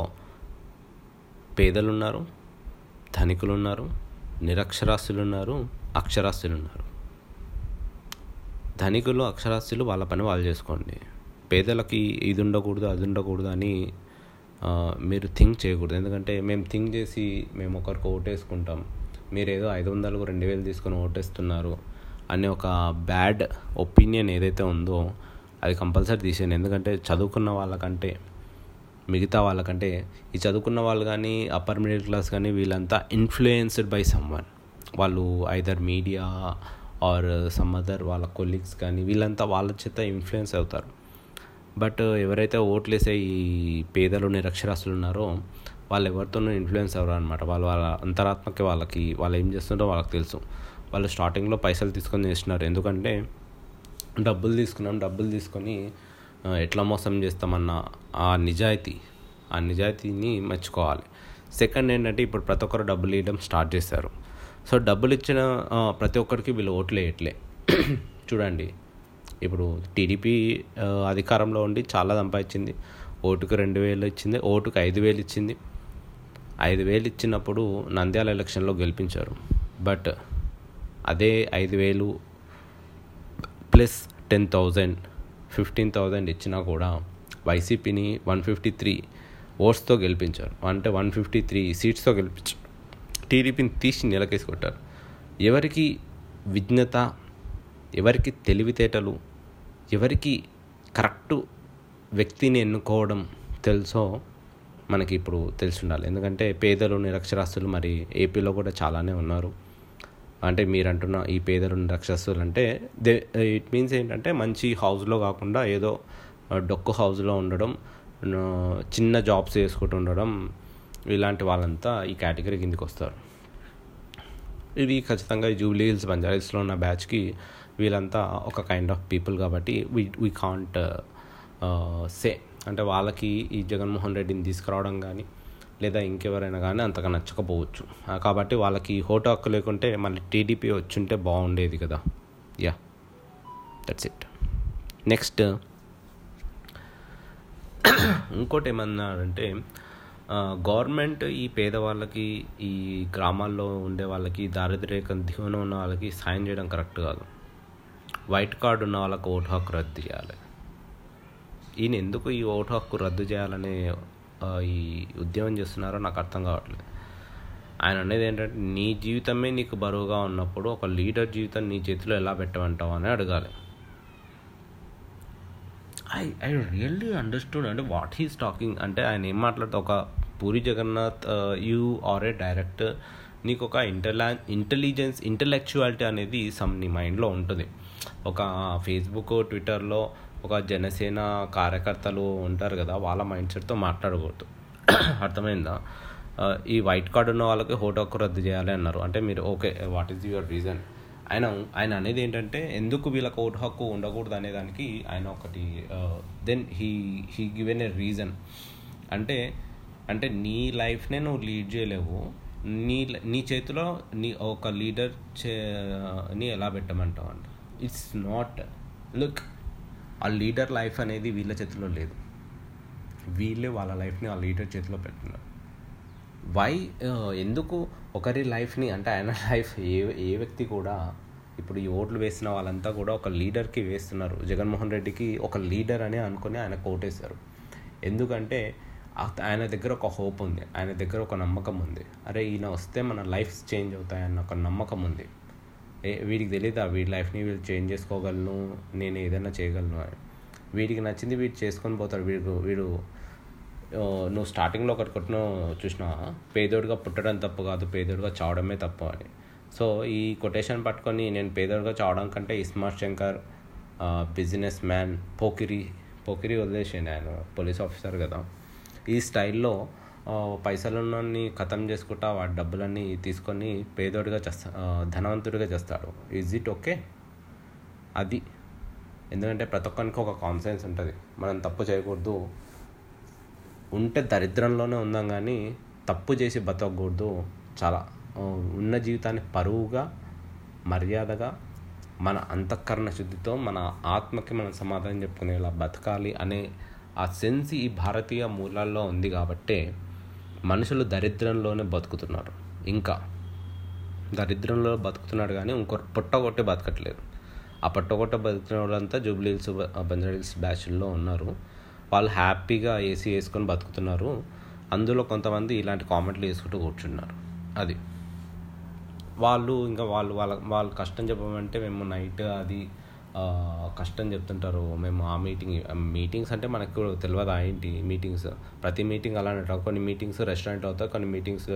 పేదలు ఉన్నారు ధనికులు ఉన్నారు నిరక్షరాస్యులు ఉన్నారు ధనికులు అక్షరాస్యులు వాళ్ళ పని వాళ్ళు చేసుకోండి. పేదలకి ఇది ఉండకూడదు అది ఉండకూడదు అని మీరు థింక్ చేయకూడదు. ఎందుకంటే మేము థింక్ చేసి మేము ఒకరికి ఓటేసుకుంటాం. మీరు ఏదో ఐదు వందలకు రెండు వేలు తీసుకొని ఓటేస్తున్నారు. అనే ఒక బ్యాడ్ ఒపీనియన్ ఏదైతే ఉందో అది కంపల్సరీ తీసేయండి. ఎందుకంటే చదువుకున్న వాళ్ళకంటే మిగతా వాళ్ళకంటే ఈ చదువుకున్న వాళ్ళు కానీ అప్పర్ మిడిల్ క్లాస్ కానీ వీళ్ళంతా ఇన్ఫ్లుయెన్స్డ్ బై సమ్వన్ వాళ్ళు either media or some other వాళ్ళ కొలీగ్స్ కానీ వీళ్ళంతా వాళ్ళ చేత ఇన్ఫ్లుయెన్స్ అవుతారు. బట్ ఎవరైతే ఓట్లేసే ఈ పేదలు నిరక్షరాస్తులు ఉన్నారో వాళ్ళు ఎవరితోనూ ఇన్ఫ్లుయెన్స్ అవ్వరు అనమాట వాళ్ళు వాళ్ళ అంతరాత్మకి వాళ్ళకి వాళ్ళు ఏం చేస్తుంటారో వాళ్ళకి తెలుసు. వాళ్ళు స్టార్టింగ్లో పైసలు తీసుకొని చేస్తున్నారు. ఎందుకంటే డబ్బులు తీసుకున్నాం డబ్బులు తీసుకొని ఎట్లా మోసం చేస్తామన్న ఆ నిజాయితీ ఆ నిజాయితీని మెచ్చుకోవాలి. సెకండ్ ఏంటంటే ఇప్పుడు ప్రతి ఒక్కరు డబ్బులు ఇవ్వడం స్టార్ట్ చేశారు. సో డబ్బులు ఇచ్చిన ప్రతి ఒక్కరికి వీళ్ళు ఓట్లు వేయట్లే. చూడండి. ఇప్పుడు టీడీపీ అధికారంలో ఉండి చాలా సంపాదించింది. ఓటుకు రెండు వేలు ఇచ్చింది ఓటుకు ఐదు వేలు ఇచ్చింది. ఐదు వేలు ఇచ్చినప్పుడు నంద్యాల ఎలక్షన్లో గెలిపించారు. బట్ అదే ఐదు వేలు plus ten thousand fifteen thousand ఇచ్చినా కూడా వైసీపీని వన్ ఫిఫ్టీ త్రీ ఓట్స్తో గెలిపించారు. అంటే వన్ ఫిఫ్టీ త్రీ సీట్స్తో గెలిపించారు. టీడీపీని తీసి నిలకేసి కొట్టారు. ఎవరికి విజ్ఞత ఎవరికి తెలివితేటలు ఎవరికి కరెక్ట్ వ్యక్తిని ఎన్నుకోవడం తెలుసో మనకి ఇప్పుడు తెలిసి ఉండాలి. ఎందుకంటే పేదలు నిరక్షరాస్తులు మరి ఏపీలో కూడా చాలానే ఉన్నారు. అంటే మీరు అంటున్న ఈ పేదలున్న రక్షస్తులు అంటే దే ఇట్ మీన్స్ ఏంటంటే మంచి హౌస్లో కాకుండా ఏదో డొక్కు హౌస్లో ఉండడం చిన్న జాబ్స్ చేసుకుంటూ ఉండడం ఇలాంటి వాళ్ళంతా ఈ కేటగిరీ కిందకి వస్తారు. ఇది ఖచ్చితంగా ఈ జూబ్లీ హిల్స్ బంజారీస్లో ఉన్న బ్యాచ్కి వీళ్ళంతా ఒక కైండ్ ఆఫ్ పీపుల్ కాబట్టి వీ వీ కాంట్ సే అంటే వాళ్ళకి ఈ జగన్మోహన్ రెడ్డిని తీసుకురావడం కానీ లేదా ఇంకెవరైనా కానీ అంతగా నచ్చకపోవచ్చు. కాబట్టి వాళ్ళకి హోటో హక్కు లేకుంటే మళ్ళీ టీడీపీ వచ్చుంటే బాగుండేది కదా. యా దట్స్ ఇట్ నెక్స్ట్ ఇంకోటి ఏమన్నాడంటే గవర్నమెంట్ ఈ పేదవాళ్ళకి ఈ గ్రామాల్లో ఉండే వాళ్ళకి దారిద్ర్యరేఖ దిగువన ఉన్న వాళ్ళకి సాయం చేయడం కరెక్ట్ కాదు. వైట్ కార్డు ఉన్న వాళ్ళకి ఓటు హక్కు రద్దు చేయాలి. ఈయన ఎందుకు ఈ ఓటు హక్కు రద్దు చేయాలనే ఈ ఉద్యమం చేస్తున్నారో నాకు అర్థం కావట్లేదు. ఆయన అనేది ఏంటంటే నీ జీవితమే నీకు బరువుగా ఉన్నప్పుడు ఒక లీడర్ జీవితం నీ చేతిలో ఎలా పెట్టమంటావు? అని అడగాలి. ఐ ఐ రియల్లీ అండర్స్టూడ్ అంటే వాట్ హీస్ టాకింగ్ అంటే ఆయన ఏం మాట్లాడుతూ ఒక Puri Jagannadh you are a director నీకు ఒక ఇంటలా ఇంటెలిజెన్స్ ఇంటలెక్చువాలిటీ అనేది సమ్ నీ మైండ్లో ఉంటుంది. ఒక ఫేస్బుక్ ట్విట్టర్లో ఒక జనసేన కార్యకర్తలు ఉంటారు కదా వాళ్ళ మైండ్ సెట్తో మాట్లాడకూడదు. అర్థమైందా? ఈ వైట్ కార్డు ఉన్న వాళ్ళకి హోటో హక్కు రద్దు చేయాలి అన్నారు. అంటే మీరు okay what is your reason? ఆయన ఆయన అనేది ఏంటంటే ఎందుకు వీళ్ళకి ఓటు హక్కు ఉండకూడదు అనే దానికి ఆయన ఒకటి then he he given a reason అంటే అంటే నీ లైఫ్నే నువ్వు లీడ్ చేయలేవు. నీ నీ చేతిలో నీ ఒక లీడర్ చే ని ఎలా పెట్టమంటావు అంట? ఇట్స్ నాట్ లుక్ ఆ లీడర్ లైఫ్ అనేది వీళ్ళ చేతిలో లేదు. వీళ్ళే వాళ్ళ లైఫ్ని ఆ లీడర్ చేతిలో పెట్టున్నారు వై ఎందుకు ఒకరి లైఫ్ని అంటే ఆయన లైఫ్ ఏ ఏ వ్యక్తి కూడా ఇప్పుడు ఈ ఓట్లు వేసిన వాళ్ళంతా కూడా ఒక లీడర్కి వేస్తున్నారు. జగన్మోహన్ రెడ్డికి ఒక లీడర్ అని అనుకుని ఆయన కోటేశారు. ఎందుకంటే ఆయన దగ్గర ఒక హోప్ ఉంది. ఆయన దగ్గర ఒక నమ్మకం ఉంది. అరే ఈయన వస్తే మన లైఫ్స్ చేంజ్ అవుతాయన్న ఒక నమ్మకం ఉంది. వీడికి తెలియదు వీడి లైఫ్ని వీళ్ళు చేంజ్ చేసుకోగలను నేను ఏదైనా చేయగలను అని. వీడికి నచ్చింది వీడు చేసుకొని పోతాడు. వీడు వీడు నువ్వు స్టార్టింగ్లో ఒకటి కొట్టిన చూసినా పేదోడిగా పుట్టడం తప్పు కాదు పేదోడిగా చావడమే తప్పు అని. సో ఈ కొటేషన్ పట్టుకొని నేను పేదోడిగా చావడం కంటే ఇస్మార్ట్ శంకర్ బిజినెస్ మ్యాన్ పోకిరి పోకిరి వదిలేసి ఆయన పోలీస్ ఆఫీసర్ కదా. ఈ స్టైల్లో పైసలు పైసలున్నీ ఖతం చేసుకుంటా వాడి డబ్బులన్నీ తీసుకొని పేదోడిగా చేస్తా ధనవంతుడిగా చేస్తాడు. ఈజ్ ఇట్ ఓకే అది. ఎందుకంటే ప్రతి ఒక్కరికి ఒక కాన్సెన్స్ ఉంటుంది. మనం తప్పు చేయకూడదు. ఉంటే దరిద్రంలోనే ఉందాం కానీ తప్పు చేసి బతకూడదు చాలా ఉన్న జీవితాన్ని పరువుగా మర్యాదగా మన అంతఃకరణ శుద్ధితో మన ఆత్మకి మనం సమాధానం చెప్పుకునేలా బతకాలి అనే ఆ సెన్స్ ఈ భారతీయ మూలాల్లో ఉంది కాబట్టే మనుషులు దరిద్రంలోనే బతుకుతున్నారు. ఇంకా దరిద్రంలో బతుకుతున్నాడు కానీ ఇంకో పుట్టగొట్టే బతకట్లేదు. ఆ పుట్టగొట్ట బతుకుతున్న వాళ్ళంతా జూబ్లీహిల్స్ హిల్స్ బ్యాచ్ల్లో ఉన్నారు. వాళ్ళు హ్యాపీగా ఏసీ వేసుకొని బతుకుతున్నారు. అందులో కొంతమంది ఇలాంటి కామెంట్లు వేసుకుంటూ కూర్చున్నారు. అది. వాళ్ళు ఇంకా వాళ్ళు వాళ్ళ వాళ్ళు కష్టం చెప్పమంటే మేము నైట్ అది కష్టం చెప్తుంటారు. మేము ఆ మీటింగ్ మీటింగ్స్ అంటే మనకు తెలియదు ఆ ఏంటి? మీటింగ్స్ ప్రతి మీటింగ్ అలానే కొన్ని మీటింగ్స్ రెస్టారెంట్ అవుతాయి కొన్ని మీటింగ్స్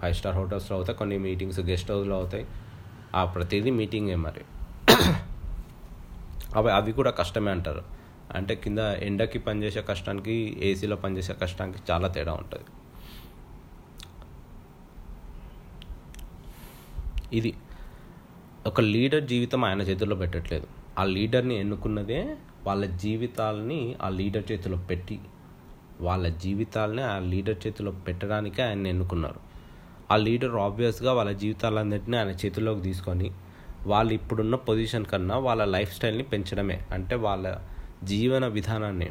ఫైవ్ స్టార్ హోటల్స్లో అవుతాయి కొన్ని మీటింగ్స్ గెస్ట్ హౌస్లో అవుతాయి. ఆ ప్రతిదీ మీటింగే మరి. అవి అవి కూడా కష్టమే అంటారు. అంటే కింద ఎండకి పనిచేసే కష్టానికి ఏసీలో పనిచేసే కష్టానికి చాలా తేడా ఉంటుంది. ఇది ఒక లీడర్ జీవితం ఆయన చేతుల్లో పెట్టట్లేదు. ఆ లీడర్ని ఎన్నుకున్నదే వాళ్ళ జీవితాలని ఆ లీడర్ చేతిలో పెట్టి వాళ్ళ జీవితాలని ఆ లీడర్ చేతిలో పెట్టడానికే ఆయన ఎన్నుకున్నారు. ఆ లీడర్ ఆబ్వియస్గా వాళ్ళ జీవితాలన్నింటినీ ఆయన చేతిలోకి తీసుకొని వాళ్ళు ఇప్పుడున్న పొజిషన్ కన్నా వాళ్ళ లైఫ్ స్టైల్ని పెంచడమే. అంటే వాళ్ళ జీవన విధానాన్ని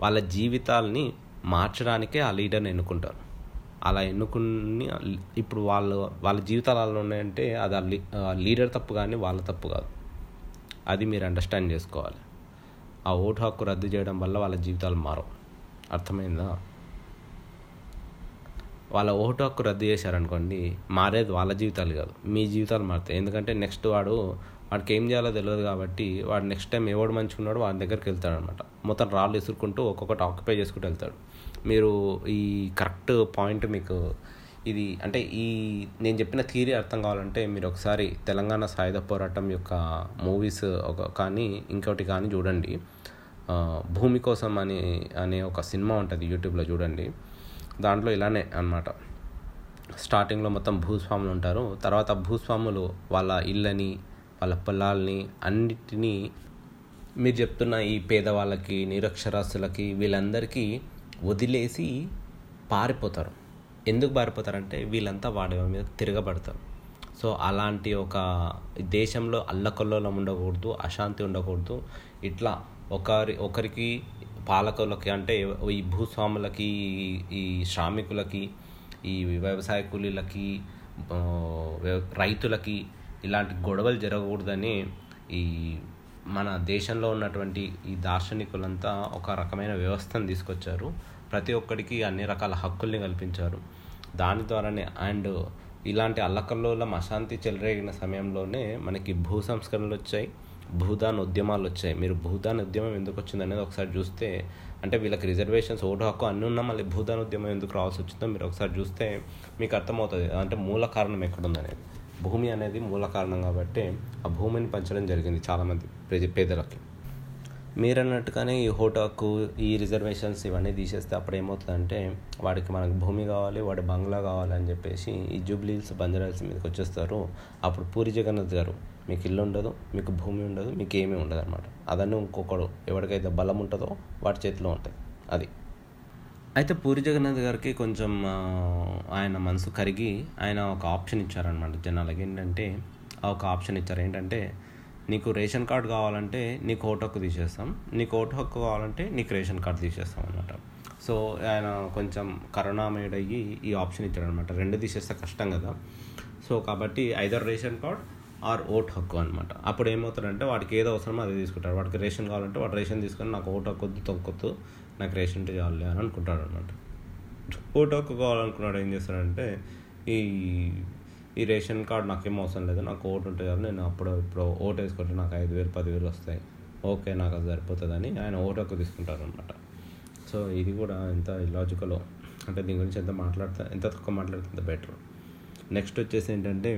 వాళ్ళ జీవితాలని మార్చడానికే ఆ లీడర్ని ఎన్నుకుంటారు. అలా ఎన్నుకుని ఇప్పుడు వాళ్ళు వాళ్ళ జీవితాలు అలా ఉన్నాయంటే అది ఆ లీడర్ తప్పు కానీ వాళ్ళ తప్పు కాదు. అది మీరు అండర్స్టాండ్ చేసుకోవాలి. ఆ ఓటు హక్కు రద్దు చేయడం వల్ల వాళ్ళ జీవితాలు మారవు. అర్థమైందా? వాళ్ళ ఓటు హక్కు రద్దు చేశారనుకోండి మారేది వాళ్ళ జీవితాలు కాదు మీ జీవితాలు మారుతాయి. ఎందుకంటే నెక్స్ట్ వాడు వాడికి ఏం చేయాలో తెలియదు కాబట్టి వాడు నెక్స్ట్ టైం ఎవడు మంచుకున్నాడో వాడి దగ్గరికి వెళ్తాడు అనమాట మొత్తం రాళ్ళు ఇసురుకుంటూ ఒక్కొక్కటి ఆక్యుపై చేసుకుంటూ వెళ్తాడు. మీరు ఈ కరెక్ట్ పాయింట్ మీకు ఇది అంటే ఈ నేను చెప్పిన థీరీ అర్థం కావాలంటే మీరు ఒకసారి తెలంగాణ సాయుధ పోరాటం యొక్క మూవీస్ ఒక కానీ ఇంకోటి కానీ చూడండి. భూమి కోసం అని అనే ఒక సినిమా ఉంటుంది యూట్యూబ్లో చూడండి. దాంట్లో ఇలానే అనమాట స్టార్టింగ్లో మొత్తం భూస్వాములు ఉంటారు. తర్వాత భూస్వాములు వాళ్ళ ఇళ్ళని వాళ్ళ పొలాల్ని అన్నిటినీ మీరు చెప్తున్న ఈ పేదవాళ్ళకి నిరక్షరాస్యులకి వీళ్ళందరికీ వదిలేసి పారిపోతారు. ఎందుకు పారిపోతారంటే వీళ్ళంతా వాడి మీద తిరగబడతారు. సో అలాంటి ఒక దేశంలో అల్లకల్లోలం ఉండకూడదు అశాంతి ఉండకూడదు. ఇట్లా ఒకరి ఒకరికి పాలకులకి అంటే ఈ భూస్వాములకి ఈ శ్రామికులకి ఈ వ్యవసాయ కూలీలకి రైతులకి ఇలాంటి గొడవలు జరగకూడదని ఈ మన దేశంలో ఉన్నటువంటి ఈ దార్శనికులంతా ఒక రకమైన వ్యవస్థను తీసుకొచ్చారు. ప్రతి ఒక్కడికి అన్ని రకాల హక్కుల్ని కల్పించారు. దాని ద్వారానే అండ్ ఇలాంటి అల్లకల్లోలం అశాంతి చెలరేగిన సమయంలోనే మనకి భూ సంస్కరణలు వచ్చాయి భూదాన్ ఉద్యమాలు వచ్చాయి. మీరు భూదాన్ ఉద్యమం ఎందుకు వచ్చింది అనేది ఒకసారి చూస్తే అంటే వీళ్ళకి రిజర్వేషన్స్ ఓటు హక్కు అన్నీ ఉన్నా మళ్ళీ భూదాన్ ఉద్యమం ఎందుకు రావాల్సి వచ్చిందో మీరు ఒకసారి చూస్తే మీకు అర్థమవుతుంది. అంటే మూల కారణం ఎక్కడుందనేది. భూమి అనేది మూల కారణం కాబట్టి ఆ భూమిని పంచడం జరిగింది చాలామంది ప్రజ పేదలకి. మీరు అన్నట్టుగానే ఈ హోటల్ ఈ రిజర్వేషన్స్ ఇవన్నీ తీసేస్తే అప్పుడు ఏమవుతుందంటే వాడికి మనకు భూమి కావాలి వాడి బంగ్లా కావాలి అని చెప్పేసి ఈ జూబ్లీల్స్ బంజరాల్స్ మీదకి వచ్చేస్తారు. అప్పుడు పూరి జగన్నాథ్ గారు మీకు ఇల్లు ఉండదు మీకు భూమి ఉండదు మీకు ఏమీ ఉండదు అనమాట అదన్నీ ఇంకొకడు ఎవరికైతే బలం ఉంటుందో వాడి చేతిలో ఉంటాయి. అది. అయితే పూరి జగన్నాథ్ గారికి కొంచెం ఆయన మనసు కరిగి ఆయన ఒక ఆప్షన్ ఇచ్చారనమాట జనాలకి. ఏంటంటే ఆ ఒక ఆప్షన్ ఇచ్చారు. ఏంటంటే నీకు రేషన్ కార్డు కావాలంటే నీకు ఓటు హక్కు తీసేస్తాం. నీకు ఓటు హక్కు కావాలంటే నీకు రేషన్ కార్డు తీసేస్తాం అనమాట సో ఆయన కొంచెం కరోనా మెయిడ్ అయ్యి ఈ ఆప్షన్ ఇచ్చాడనమాట రెండు తీసేస్తే కష్టం కదా. సో కాబట్టి either ration card or vote హక్కు అనమాట అప్పుడు ఏమవుతాడంటే వాడికి ఏదో అవసరమో అదే తీసుకుంటాడు. వాడికి రేషన్ కావాలంటే వాడు రేషన్ తీసుకొని నాకు ఓటు హక్కు వద్దు తొక్కొద్దు నాకు రేషన్ ఉంటే చాలులే అని అనుకుంటాడు అనమాట ఓటు కావాలనుకున్నాడు ఏం చేస్తాడంటే ఈ ఈ రేషన్ కార్డు నాకేం అవసరం లేదు నాకు ఓటు ఉంటే చాలు నేను అప్పుడు ఇప్పుడు ఓటు వేసుకుంటే నాకు ఐదు వేలు పదివేలు వస్తాయి. ఓకే నాకు అది సరిపోతుందని ఆయన ఓటు హక్కు తీసుకుంటారు అనమాట సో ఇది కూడా ఎంత ఇలాజికలో అంటే దీని గురించి ఎంత మాట్లాడితే ఎంత తక్కువ మాట్లాడితే అంత బెటర్ నెక్స్ట్ వచ్చేసి ఏంటంటే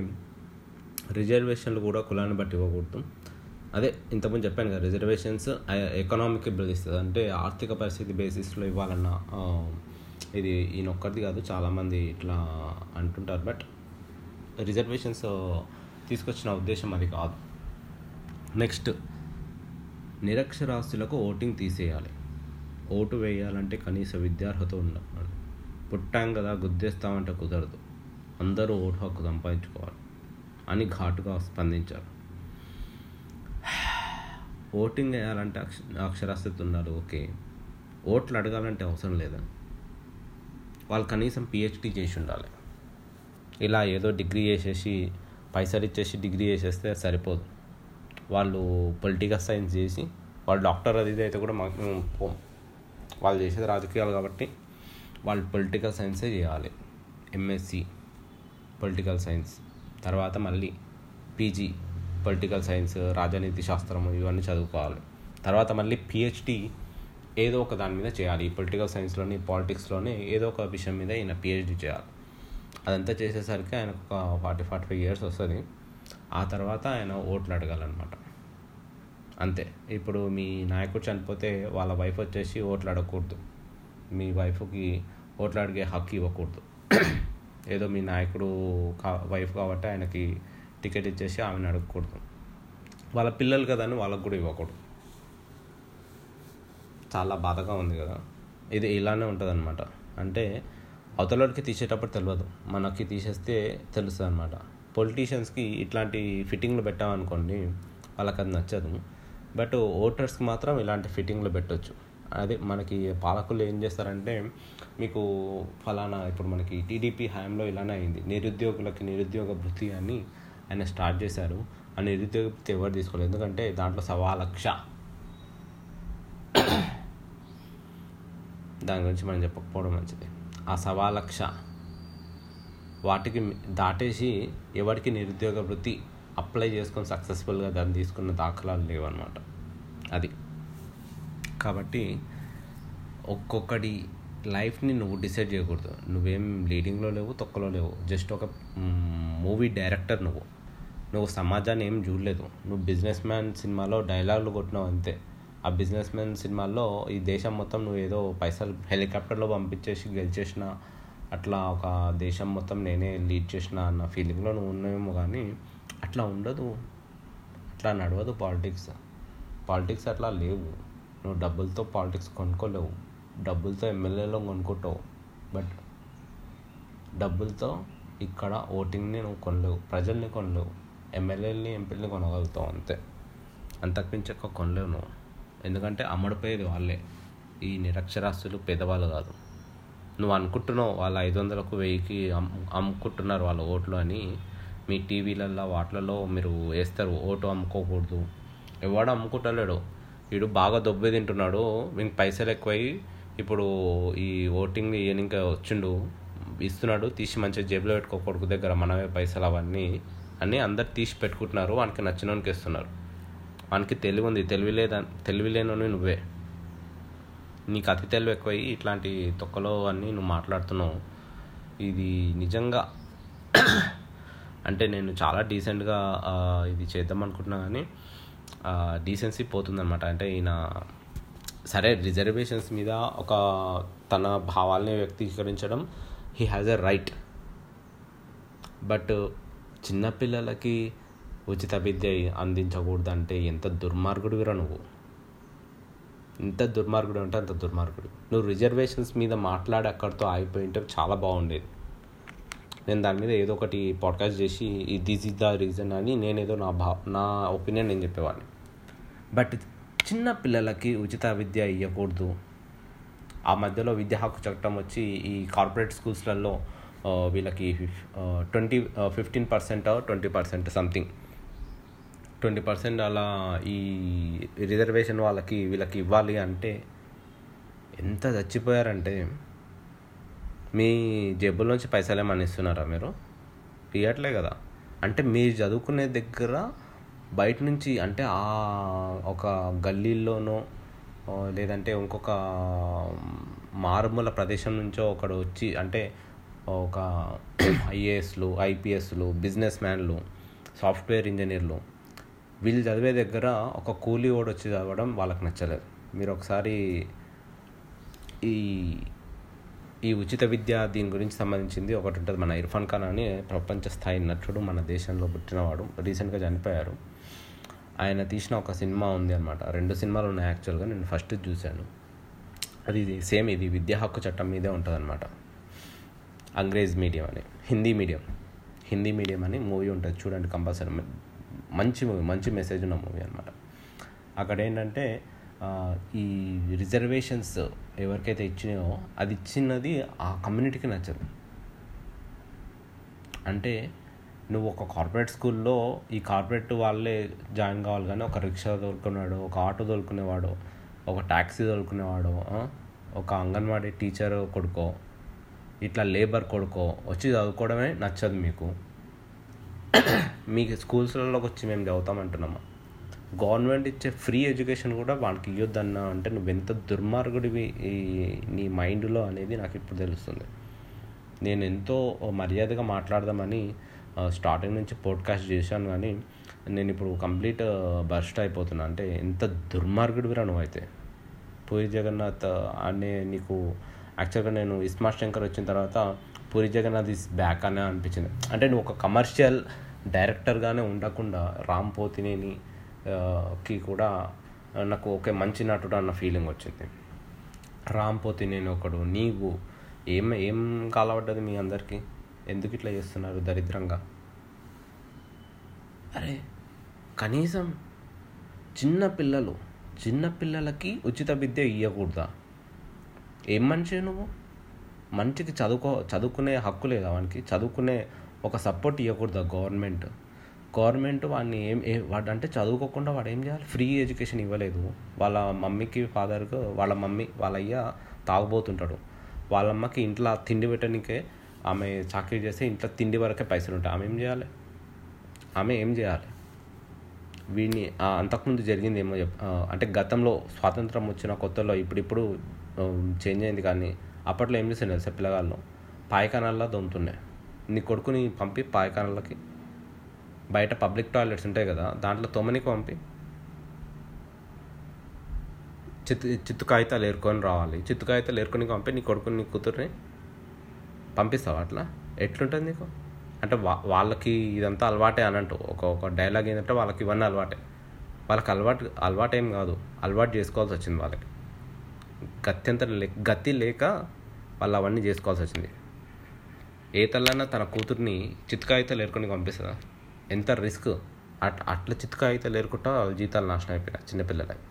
రిజర్వేషన్లు కూడా కులాన్ని బట్టి ఇవ్వకూడదు. అదే ఇంతకుముందు చెప్పాను కదా రిజర్వేషన్స్ ఎకనామిక్ ఇస్తుంది. అంటే ఆర్థిక పరిస్థితి బేసిస్లో ఇవ్వాలన్న ఇది ఈయనొక్కరిది కాదు చాలామంది ఇట్లా అంటుంటారు. బట్ రిజర్వేషన్స్ తీసుకొచ్చిన ఉద్దేశం అది కాదు. నెక్స్ట్ నిరక్షరాస్యులకు ఓటింగ్ తీసేయాలి. ఓటు వేయాలంటే కనీస విద్యార్హత ఉండాలి. పుట్టాం కదా గుద్దేస్తామంటే కుదరదు. అందరూ ఓటు హక్కు సంపాదించుకోవాలి. అని ఘాటుగా స్పందించారు. ఓటింగ్ వేయాలంటే అక్ష అక్షరాస్యత ఉన్నారు ఓకే. ఓట్లు అడగాలంటే అవసరం లేదా వాళ్ళు కనీసం పిహెచ్డి చేసి ఉండాలి. ఇలా ఏదో డిగ్రీ చేసేసి పైసలు ఇచ్చేసి డిగ్రీ చేసేస్తే సరిపోదు. వాళ్ళు పొలిటికల్ సైన్స్ చేసి వాళ్ళు డాక్టర్ అది ఇది అయితే కూడా మాకు మేము పోం వాళ్ళు చేసేది రాజకీయాలు కాబట్టి వాళ్ళు పొలిటికల్ సైన్సే చేయాలి. MSc political science. తర్వాత మళ్ళీ పీజీ పొలిటికల్ సైన్స్ రాజనీతి శాస్త్రం ఇవన్నీ చదువుకోవాలి. తర్వాత మళ్ళీ పిహెచ్డి ఏదో ఒక దాని మీద చేయాలి. ఈ పొలిటికల్ సైన్స్లోని పాలిటిక్స్లోని ఏదో ఒక విషయం మీద ఈయన పిహెచ్డి చేయాలి. అదంతా చేసేసరికి ఆయనకు ఒక ఫార్టీ ఫార్టీ ఫైవ్ ఇయర్స్ వస్తుంది. ఆ తర్వాత ఆయన ఓట్లు అడగాలన్నమాట. అంతే. ఇప్పుడు మీ నాయకుడు చనిపోతే వాళ్ళ వైఫ్ వచ్చేసి ఓట్లు అడగకూడదు. మీ వైఫ్కి ఓట్లు అడిగే హక్కు ఇవ్వకూడదు. ఏదో మీ నాయకుడు కా వైఫ్ కాబట్టి ఆయనకి టికెట్ ఇచ్చేసి ఆమెను అడగకూడదు. వాళ్ళ పిల్లలు కదా అని వాళ్ళకు కూడా ఇవ్వకూడదు. చాలా బాధగా ఉంది కదా. ఇది ఇలానే ఉంటుంది అనమాట అంటే అవతలకి తీసేటప్పుడు తెలియదు మనకి తీసేస్తే తెలుస్తుంది అనమాట పొలిటీషియన్స్కి ఇట్లాంటి ఫిట్టింగ్లు పెట్టామనుకోండి వాళ్ళకి అది నచ్చదు. బట్ ఓటర్స్కి మాత్రం ఇలాంటి ఫిట్టింగ్లు పెట్టవచ్చు అదే మనకి పాలకులు ఏం చేస్తారంటే మీకు ఫలానా ఇప్పుడు మనకి టీడీపీ హయాంలో ఇలానే అయింది. నిరుద్యోగులకి నిరుద్యోగ భృతి అని ఆయన స్టార్ట్ చేశారు. ఆ నిరుద్యోగ ఎవరు తీసుకోలేదు. ఎందుకంటే దాంట్లో సవా లక్ష దాని గురించి మనం చెప్పకపోవడం మంచిది. ఆ సవా లక్ష వాటికి దాటేసి ఎవరికి నిరుద్యోగ వృత్తి అప్లై చేసుకొని సక్సెస్ఫుల్గా దాన్ని తీసుకున్న దాఖలాలు లేవన్నమాట. అది. కాబట్టి ఒక్కొక్కటి లైఫ్ని నువ్వు డిసైడ్ చేయకూడదు. నువ్వేం లీడింగ్లో లేవు తొక్కలో లేవు. జస్ట్ ఒక మూవీ డైరెక్టర్ నువ్వు. నువ్వు సమాజాన్ని ఏం చూడలేదు. నువ్వు బిజినెస్ మ్యాన్ సినిమాలో డైలాగులు కొట్టినావు అంతే. ఆ బిజినెస్ మ్యాన్ సినిమాల్లో ఈ దేశం మొత్తం నువ్వు ఏదో పైసలు హెలికాప్టర్లో పంపించేసి గెలిచేసిన అట్లా ఒక దేశం మొత్తం నేనే లీడ్ చేసిన అన్న ఫీలింగ్లో నువ్వు ఉన్నావేమో కానీ అట్లా ఉండదు. అట్లా నడవదు పాలిటిక్స్ పాలిటిక్స్ అట్లా లేవు. నువ్వు డబ్బులతో పాలిటిక్స్ కొనుక్కోలేవు. డబ్బులతో ఎమ్మెల్యేలో కొనుక్కుంటావు. బట్ డబ్బులతో ఇక్కడ ఓటింగ్ని నువ్వు కొనలేవు. ప్రజల్ని కొనలేవు. ఎమ్మెల్యేలని ఎంపీలని కొనగలుగుతావు అంతే అంతకుమించి ఎక్కువ కొనలేను ఎందుకంటే అమ్మడిపోయేది వాళ్ళే. ఈ నిరక్షరాస్తులు పేదవాళ్ళు కాదు. నువ్వు అనుకుంటున్నావు వాళ్ళ ఐదు వందలకు వెయ్యికి అమ్ముకుంటున్నారు వాళ్ళ ఓట్లు అని. మీ టీవీలల్లో వాటిలలో మీరు వేస్తారు ఓటు అమ్ముకోకూడదు. ఎవడు అమ్ముకుంటలేడు. వీడు బాగా దొబ్బే తింటున్నాడు. వీనికి పైసలు ఎక్కువై ఇప్పుడు ఈ ఓటింగ్ ఇంకా వచ్చిండు. ఇస్తున్నాడు తీసి మంచిగా జేబులో పెట్టుకో కొడుకు దగ్గర. మనమే పైసలు అవన్నీ అని అందరు తీసి పెట్టుకుంటున్నారు. వానికి నచ్చినోనికి ఇస్తున్నారు. వానికి తెలివి ఉంది. తెలివి లేదా తెలివి లేనోని నువ్వే. నీకు అతి తెలివి ఎక్కువై ఇట్లాంటి తొక్కలో అన్నీ నువ్వు మాట్లాడుతున్నావు. ఇది నిజంగా అంటే నేను చాలా డీసెంట్గా ఇది చేద్దాం అనుకుంటున్నా కానీ డీసెన్సీ పోతుందన్నమాట. అంటే ఈయన సరే రిజర్వేషన్స్ మీద ఒక తన భావాల్ని వ్యక్తీకరించడం he has a right but చిన్నపిల్లలకి ఉచిత విద్య అందించకూడదంటే ఎంత దుర్మార్గుడివిరా నువ్వు? ఎంత దుర్మార్గుడు అంటే అంత దుర్మార్గుడు. నువ్వు రిజర్వేషన్స్ మీద మాట్లాడి అక్కడితో ఆగిపోయింటే చాలా బాగుండేది. నేను దాని మీద ఏదో ఒకటి పాడ్కాస్ట్ చేసి దిస్ ఇస్ ద రీజన్ అని నేను ఏదో నా భా నా ఒపీనియన్ నేను చెప్పేవాడిని. బట్ చిన్న పిల్లలకి ఉచిత విద్య ఇవ్వకూడదు ఆ మధ్యలో విద్యా హక్కు చట్టం వచ్చి ఈ కార్పొరేట్ స్కూల్స్లలో Uh, వీళ్ళకి twenty fifteen percent twenty percent something twenty percent అలా ఈ రిజర్వేషన్ వాళ్ళకి వీళ్ళకి ఇవ్వాలి అంటే ఎంత చచ్చిపోయారంటే మీ జేబులోంచి పైసలు ఏమన్నా ఇస్తున్నారా మీరు? ఇవ్వట్లే కదా. అంటే మీరు చదువుకునే దగ్గర బయట నుంచి అంటే ఆ ఒక గల్లీల్లోనో లేదంటే ఇంకొక మారుమూల ప్రదేశం నుంచో ఒకడు వచ్చి అంటే ఒక ఐఏఎస్లు ఐపీఎస్లు బిజినెస్ మ్యాన్లు సాఫ్ట్వేర్ ఇంజనీర్లు వీళ్ళు చదివే దగ్గర ఒక కూలీ ఓడి వచ్చి చదవడం వాళ్ళకి నచ్చలేదు. మీరు ఒకసారి ఈ ఈ ఉచిత విద్య దీని గురించి సంబంధించింది ఒకటి ఉంటుంది మన ఇర్ఫాన్ ఖాన్ అని ప్రపంచ స్థాయి నటుడు మన దేశంలో పుట్టినవాడు రీసెంట్గా చనిపోయారు. ఆయన తీసిన ఒక సినిమా ఉంది అనమాట రెండు సినిమాలు ఉన్నాయి యాక్చువల్గా నేను ఫస్ట్ చూశాను. అది సేమ్ ఇది విద్యా హక్కు చట్టం మీదే ఉంటుంది అనమాట అంగ్రేజ్ మీడియం అని హిందీ మీడియం. హిందీ మీడియం అని మూవీ ఉంటుంది చూడండి కంపల్సరీ. మంచి మూవీ మంచి మెసేజ్ ఉన్న మూవీ అనమాట అక్కడ ఏంటంటే ఈ రిజర్వేషన్స్ ఎవరికైతే ఇచ్చినాయో అది ఇచ్చినది ఆ కమ్యూనిటీకి నచ్చదు. అంటే నువ్వు ఒక కార్పొరేట్ స్కూల్లో ఈ కార్పొరేట్ వాళ్ళే జాయిన్ కావాలి కానీ ఒక రిక్షా తోలుకునేవాడు ఒక ఆటో తోలుకునేవాడు ఒక ట్యాక్సీ తోలుకునేవాడు ఒక అంగన్వాడీ టీచర్ కొడుకో ఇట్లా లేబర్ కొడుకో వచ్చి చదువుకోవడమే నచ్చదు మీకు. మీకు స్కూల్స్లలోకి వచ్చి మేము చదువుతామంటున్నామా? గవర్నమెంట్ ఇచ్చే ఫ్రీ ఎడ్యుకేషన్ కూడా వాళ్ళకి ఇవ్వద్దన్న అంటే నువ్వు ఎంత దుర్మార్గుడివి ఈ నీ మైండ్లో అనేది నాకు ఇప్పుడు తెలుస్తుంది. నేను ఎంతో మర్యాదగా మాట్లాడదామని స్టార్టింగ్ నుంచి పోడ్కాస్ట్ చేశాను కానీ నేను ఇప్పుడు కంప్లీట్ బర్స్ట్ అయిపోతున్నా. అంటే ఎంత దుర్మార్గుడివిరా నువ్వైతే? పూరి జగన్నాథ్ అనే నీకు యాక్చువల్గా నేను ఇస్మార్ట్ శంకర్ వచ్చిన తర్వాత పూరి జగన్నాథ్ ఇస్ బ్యాక్ అనే అనిపించింది. అంటే నువ్వు ఒక కమర్షియల్ డైరెక్టర్గానే ఉండకుండా రామ్ పోతినేని కి కూడా నాకు ఒకే మంచి నటుడు అన్న ఫీలింగ్ వచ్చింది. రామ్ పోతినేని ఒకడు నీవు ఏం ఏం కాలబడ్డది మీ అందరికీ? ఎందుకు ఇట్లా చేస్తున్నారు దరిద్రంగా? అరే కనీసం చిన్న పిల్లలు చిన్న పిల్లలకి ఉచిత విద్య ఇవ్వకూడదా ఏం మనిషి నువ్వు? మంచికి చదువుకో చదువుకునే హక్కు లేదా వానికి. చదువుకునే ఒక సపోర్ట్ ఇవ్వకూడదు గవర్నమెంట్ గవర్నమెంట్ వాడిని ఏం వాడు అంటే చదువుకోకుండా వాడు ఏం చేయాలి? ఫ్రీ ఎడ్యుకేషన్ ఇవ్వలేదు. వాళ్ళ మమ్మీకి ఫాదర్కి వాళ్ళ మమ్మీ వాళ్ళ అయ్య తాగుబోతుంటాడు. వాళ్ళ అమ్మకి ఇంట్లో తిండి పెట్టడానికే ఆమె చాకరీ చేస్తే ఇంట్లో తిండి వరకే పైసలు ఉంటాయి. ఆమె ఏం చేయాలి? ఆమె ఏం చేయాలి? వీడిని అంతకుముందు జరిగింది ఏమో చెప్ అంటే గతంలో స్వాతంత్రం వచ్చిన కొత్తలో ఇప్పుడిప్పుడు చేంజ్ అయింది కానీ అప్పట్లో ఏం చేసిండే తెలుసా పిల్లగాళ్ళు? పాయకానాల్లో దొమ్ముతుండే నీ కొడుకుని పంపి పాయకానాలకి బయట పబ్లిక్ టాయిలెట్స్ ఉంటాయి కదా దాంట్లో తొమ్మనికి పంపి. చిత్తు చిత్తు కాగితాలు ఏరుకొని రావాలి. చిత్తు కాగితాలు ఏరుకొని పంపి నీ కొడుకుని నీ కూతుర్ని పంపిస్తావు అట్లా? ఎట్లుంటుంది నీకు? అంటే వా వాళ్ళకి ఇదంతా అలవాటే అనంటూ ఒక ఒక డైలాగ్ ఏంటంటే వాళ్ళకి ఇవన్నీ అలవాటే. వాళ్ళకి అలవాటు అలవాటు ఏం కాదు. అలవాటు చేసుకోవాల్సి వచ్చింది వాళ్ళకి. గత్యంతరం లే గతి లేక వాళ్ళు అవన్నీ చేసుకోవాల్సి వచ్చింది. ఏ తల్లైనా తన కూతుర్ని చిత్కాయితలు ఏరుకొని పంపిస్తుందా? ఎంత రిస్క్? అట్ అట్లా చిత్కాయితలు ఏరుకుంటా వాళ్ళ జీతాలు నాశనం అయిపోయినాయి చిన్నపిల్లలకి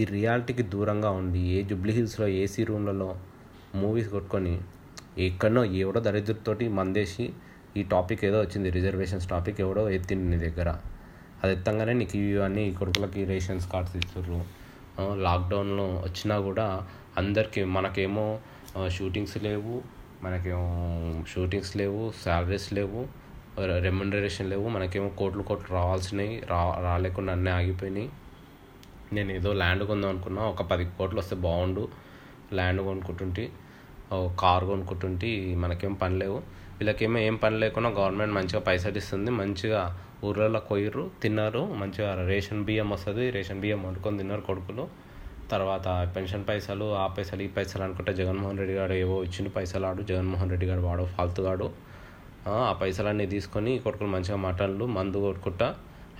ఈ రియాలిటీకి దూరంగా ఉండి ఏ జుబ్లీ హిల్స్లో ఏసీ రూమ్లలో మూవీస్ కొట్టుకొని ఎక్కడనో ఎవడో దరిద్రతోటి మందేసి ఈ టాపిక్ ఏదో వచ్చింది రిజర్వేషన్స్ టాపిక్ ఎవడో ఎత్తింది నీ దగ్గర. అది ఎత్తంగానే నీకు ఇవన్నీ ఈ కొడుకులకి రేషన్స్ కార్డ్స్ ఇస్తుర్రు. లాక్డౌన్లో వచ్చినా కూడా అందరికీ మనకేమో షూటింగ్స్ లేవు మనకేమో షూటింగ్స్ లేవు శాలరీస్ లేవు రెమ్యునరేషన్ లేవు మనకేమో కోట్లు కోట్లు రావాల్సినవి రా రాలేకుండా అన్నీ ఆగిపోయినాయి. నేను ఏదో ల్యాండ్ కొందాం అనుకున్నా ఒక పది కోట్లు వస్తే బాగుండు ల్యాండ్ కొనుక్కుంటుంటే కార్ కొనుక్కుంటుంటే మనకేం పని లేవు. వీళ్ళకేమో ఏం పని లేకుండా గవర్నమెంట్ మంచిగా పైసలు ఇస్తుంది మంచిగా ఊర్లలో కొయ్యరు తిన్నారు మంచిగా రేషన్ బియ్యం వస్తుంది రేషన్ బియ్యం వండుకొని తిన్నారు కొడుకులు. తర్వాత పెన్షన్ పైసలు ఆ పైసలు ఈ పైసలు అనుకుంటే జగన్మోహన్ రెడ్డి గారు ఏవో ఇచ్చిన పైసలు ఆడు జగన్మోహన్ రెడ్డి గారు వాడు ఫాల్తుగాడు ఆ ఆ పైసలన్నీ తీసుకొని కొడుకులు మంచిగా మటన్లు మందు కొట్టుకుంటా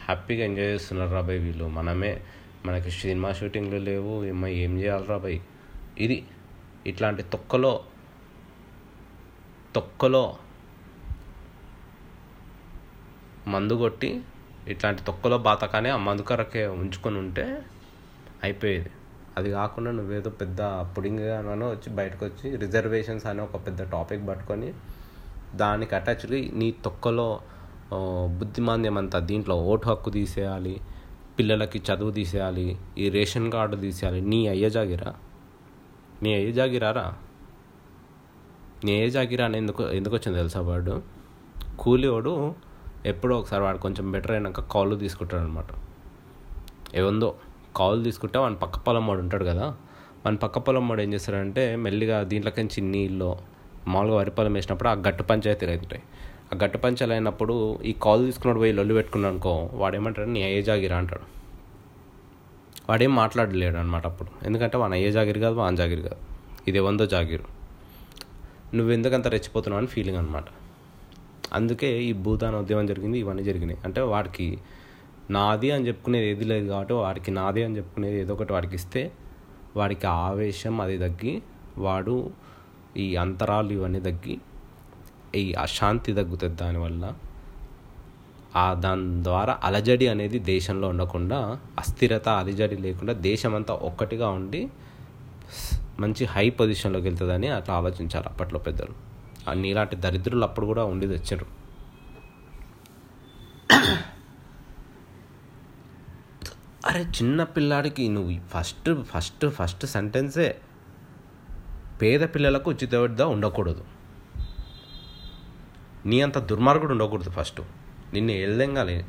హ్యాపీగా ఎంజాయ్ చేస్తున్నారు రాబాయ్ వీళ్ళు. మనమే మనకి సినిమా షూటింగ్లు లేవు ఏమో ఏం చేయాలి రాబాయ్ ఇది ఇట్లాంటి తొక్కలో తొక్కలో మందు కొట్టి ఇట్లాంటి తొక్కలో బాతకానే ఆ మందు కరకే ఉంచుకొని ఉంటే అయిపోయేది. అది కాకుండా నువ్వేదో పెద్ద పుడింగ్గానో వచ్చి బయటకు వచ్చి రిజర్వేషన్స్ అనే ఒక పెద్ద టాపిక్ పట్టుకొని దానికి అటాచ్డ్ నీ తొక్కలో బుద్ధిమాంద్యం అంతా దీంట్లో ఓటు హక్కు తీసేయాలి పిల్లలకి చదువు తీసేయాలి ఈ రేషన్ కార్డు తీసేయాలి. నీ అయ్య జాగిరా? నీ అయ్య జాగిరారా? నీ అయ్య జాగిరా అని ఎందుకు ఎందుకు వచ్చింది తెలుసా వాడు? కూలివాడు ఎప్పుడో ఒకసారి వాడు కొంచెం బెటర్ అయినాక కాళ్ళు తీసుకుంటాడు అనమాట ఏముందో కాల్ తీసుకుంటే వాని పక్క పొలం వాడు ఉంటాడు కదా వాని పక్క పొలం వాడు ఏం చేస్తాడంటే మెల్లిగా దీంట్లోకించి నీళ్ళు మామూలుగా వరి పొలం వేసినప్పుడు ఆ గట్టు పంచాయతీలు అవుతుంటాయి ఆ గట్టు పంచాలు అయినప్పుడు ఈ కాల్ తీసుకున్నాడు పోయి లొల్లు పెట్టుకున్నాడు అనుకో వాడు ఏమంటాడు నీ అయ్యే జాగిరా అంటాడు. వాడేం మాట్లాడలేడు అనమాట అప్పుడు. ఎందుకంటే వాని అయ్యే జాగిరి కాదు వాన్ జాగిరి కాదు. ఇది వందో జాగిరు. నువ్వు ఎందుకంత రెచ్చిపోతున్నావు అని ఫీలింగ్ అనమాట. అందుకే ఈ భూతాన ఉద్యమం జరిగింది ఇవన్నీ జరిగినాయి. అంటే వాడికి నాది అని చెప్పుకునేది ఏది లేదు కాబట్టి వాడికి నాది అని చెప్పుకునేది ఏదో ఒకటి వాడికి ఇస్తే వాడికి ఆవేశం అది తగ్గి వాడు ఈ అంతరాలు ఇవన్నీ తగ్గి ఈ అశాంతి తగ్గుతుంది దానివల్ల. ఆ దాని ద్వారా అలజడి అనేది దేశంలో ఉండకుండా అస్థిరత అలజడి లేకుండా దేశమంతా ఒక్కటిగా ఉండి మంచి హై పొజిషన్లోకి వెళ్తుందని అట్లా ఆలోచించారు అప్పట్లో పెద్దలు. నీలాంటి దరిద్రులు అప్పుడు కూడా ఉండి తెచ్చారు. అరే చిన్న పిల్లాడికి నువ్వు ఫస్ట్ ఫస్ట్ ఫస్ట్ సెంటెన్సే పేద పిల్లలకు ఉచిత విద్య ఉండకూడదు. నీ అంత దుర్మార్గుడు ఉండకూడదు ఫస్ట్. నిన్ను ఎల్దెంగాలి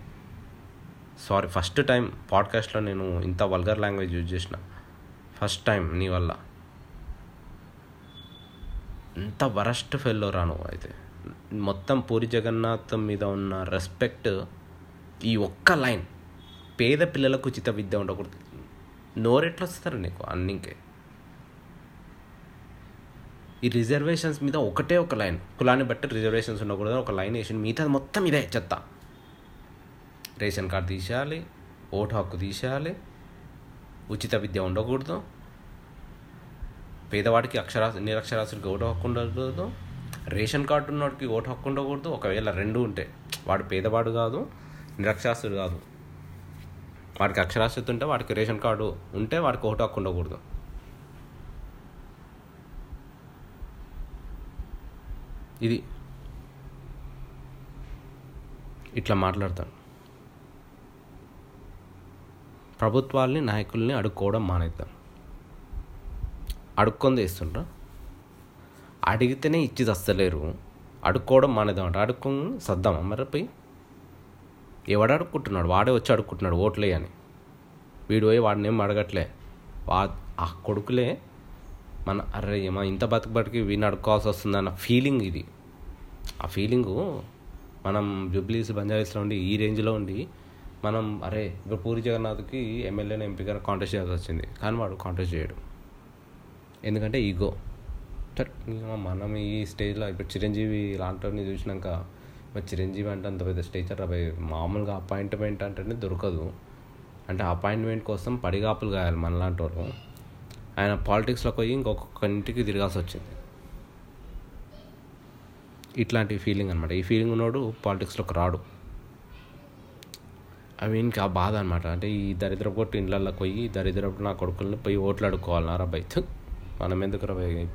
సారీ ఫస్ట్ టైం పాడ్కాస్ట్లో నేను ఇంత వల్గర్ లాంగ్వేజ్ యూజ్ చేసిన. ఫస్ట్ టైం నీ వల్ల. ఎంత వరస్ట్ ఫెల్లో రాను నువ్వు అయితే. మొత్తం పూరి జగన్నాథ్ మీద ఉన్న రెస్పెక్ట్ ఈ ఒక్క లైన్ పేద పిల్లలకు ఉచిత విద్య ఉండకూడదు. నోరెట్లు వస్తారు నీకు అన్నింకే. ఈ రిజర్వేషన్స్ మీద ఒకటే ఒక లైన్ కులాన్ని బట్టి రిజర్వేషన్స్ ఉండకూడదు. ఒక లైన్ వేసి మిగతా మొత్తం ఇదే చెత్త. రేషన్ కార్డు తీసేయాలి ఓటు హక్కు తీసేయాలి ఉచిత విద్య ఉండకూడదు. పేదవాడికి అక్షరా నిరక్షరాస్యుడికి ఓటు హక్కు ఉండకూడదు. రేషన్ కార్డు ఉన్నవాడికి ఓటు హక్కు ఉండకూడదు. ఒకవేళ రెండు ఉంటే. వాడు పేదవాడు కాదు నిరక్షరాస్యుడు కాదు. వాడికి అక్షరాస్యత ఉంటే వాడికి రేషన్ కార్డు ఉంటే వాడికి ఓటు హక్కు ఉండకూడదు. ఇది ఇట్లా మాట్లాడతాను. ప్రభుత్వాల్ని నాయకుల్ని అడుక్కోవడం మానేద్దాం. అడుక్కొని తెస్తుండ్రా అడిగితేనే ఇచ్చి తస్తలేరు అడుక్కోవడం మానేద్దాం అంట అడుక్కొని సద్దామా మరి పోయి? ఎవడు అడుక్కుంటున్నాడు? వాడే వచ్చి అడుక్కుంటున్నాడు ఓట్లే అని. వీడు పోయి వాడిని ఏం అడగట్లే. వా ఆ కొడుకులే మన అరే మా ఇంత బతుకు బతికి వీడిని అడుక్కోవాల్సి వస్తుందన్న ఫీలింగ్ ఇది. ఆ ఫీలింగు మనం జూబ్లీస్ బంజారీస్లో ఉండి ఈ రేంజ్లో ఉండి మనం అరే ఇప్పుడు పూరి జగన్నాథ్కి ఎమ్మెల్యేని ఎంపీగా కాంటెస్ట్ చేయాల్సి వచ్చింది. కానీ వాడు కాంటెస్ట్ చేయడు. ఎందుకంటే ఈగో. మనం ఈ స్టేజ్లో ఇప్పుడు చిరంజీవి లాంటిని చూసినాక మరి చిరంజీవి అంటే అంత పెద్ద స్టేజ్ అబ్బాయి మామూలుగా అపాయింట్మెంట్ అంటేనే దొరకదు. అంటే అపాయింట్మెంట్ కోసం పడిగాపులు కాయాలి మనలాంటి వాళ్ళు ఆయన పాలిటిక్స్లోకి పోయి ఇంకొక ఇంటికి తిరగాల్సి వచ్చింది ఇట్లాంటి ఫీలింగ్ అనమాట ఈ ఫీలింగ్ ఉన్నోడు పాలిటిక్స్లోకి రాడు. అవి ఇంకా ఆ బాధ అనమాట అంటే ఈ దరిద్రపు కొట్టు ఇండ్లలోకి పోయి దరిద్రపు నా కొడుకుల్ని పోయి ఓట్లు అడుక్కోవాలి నా మనం ఎందుకు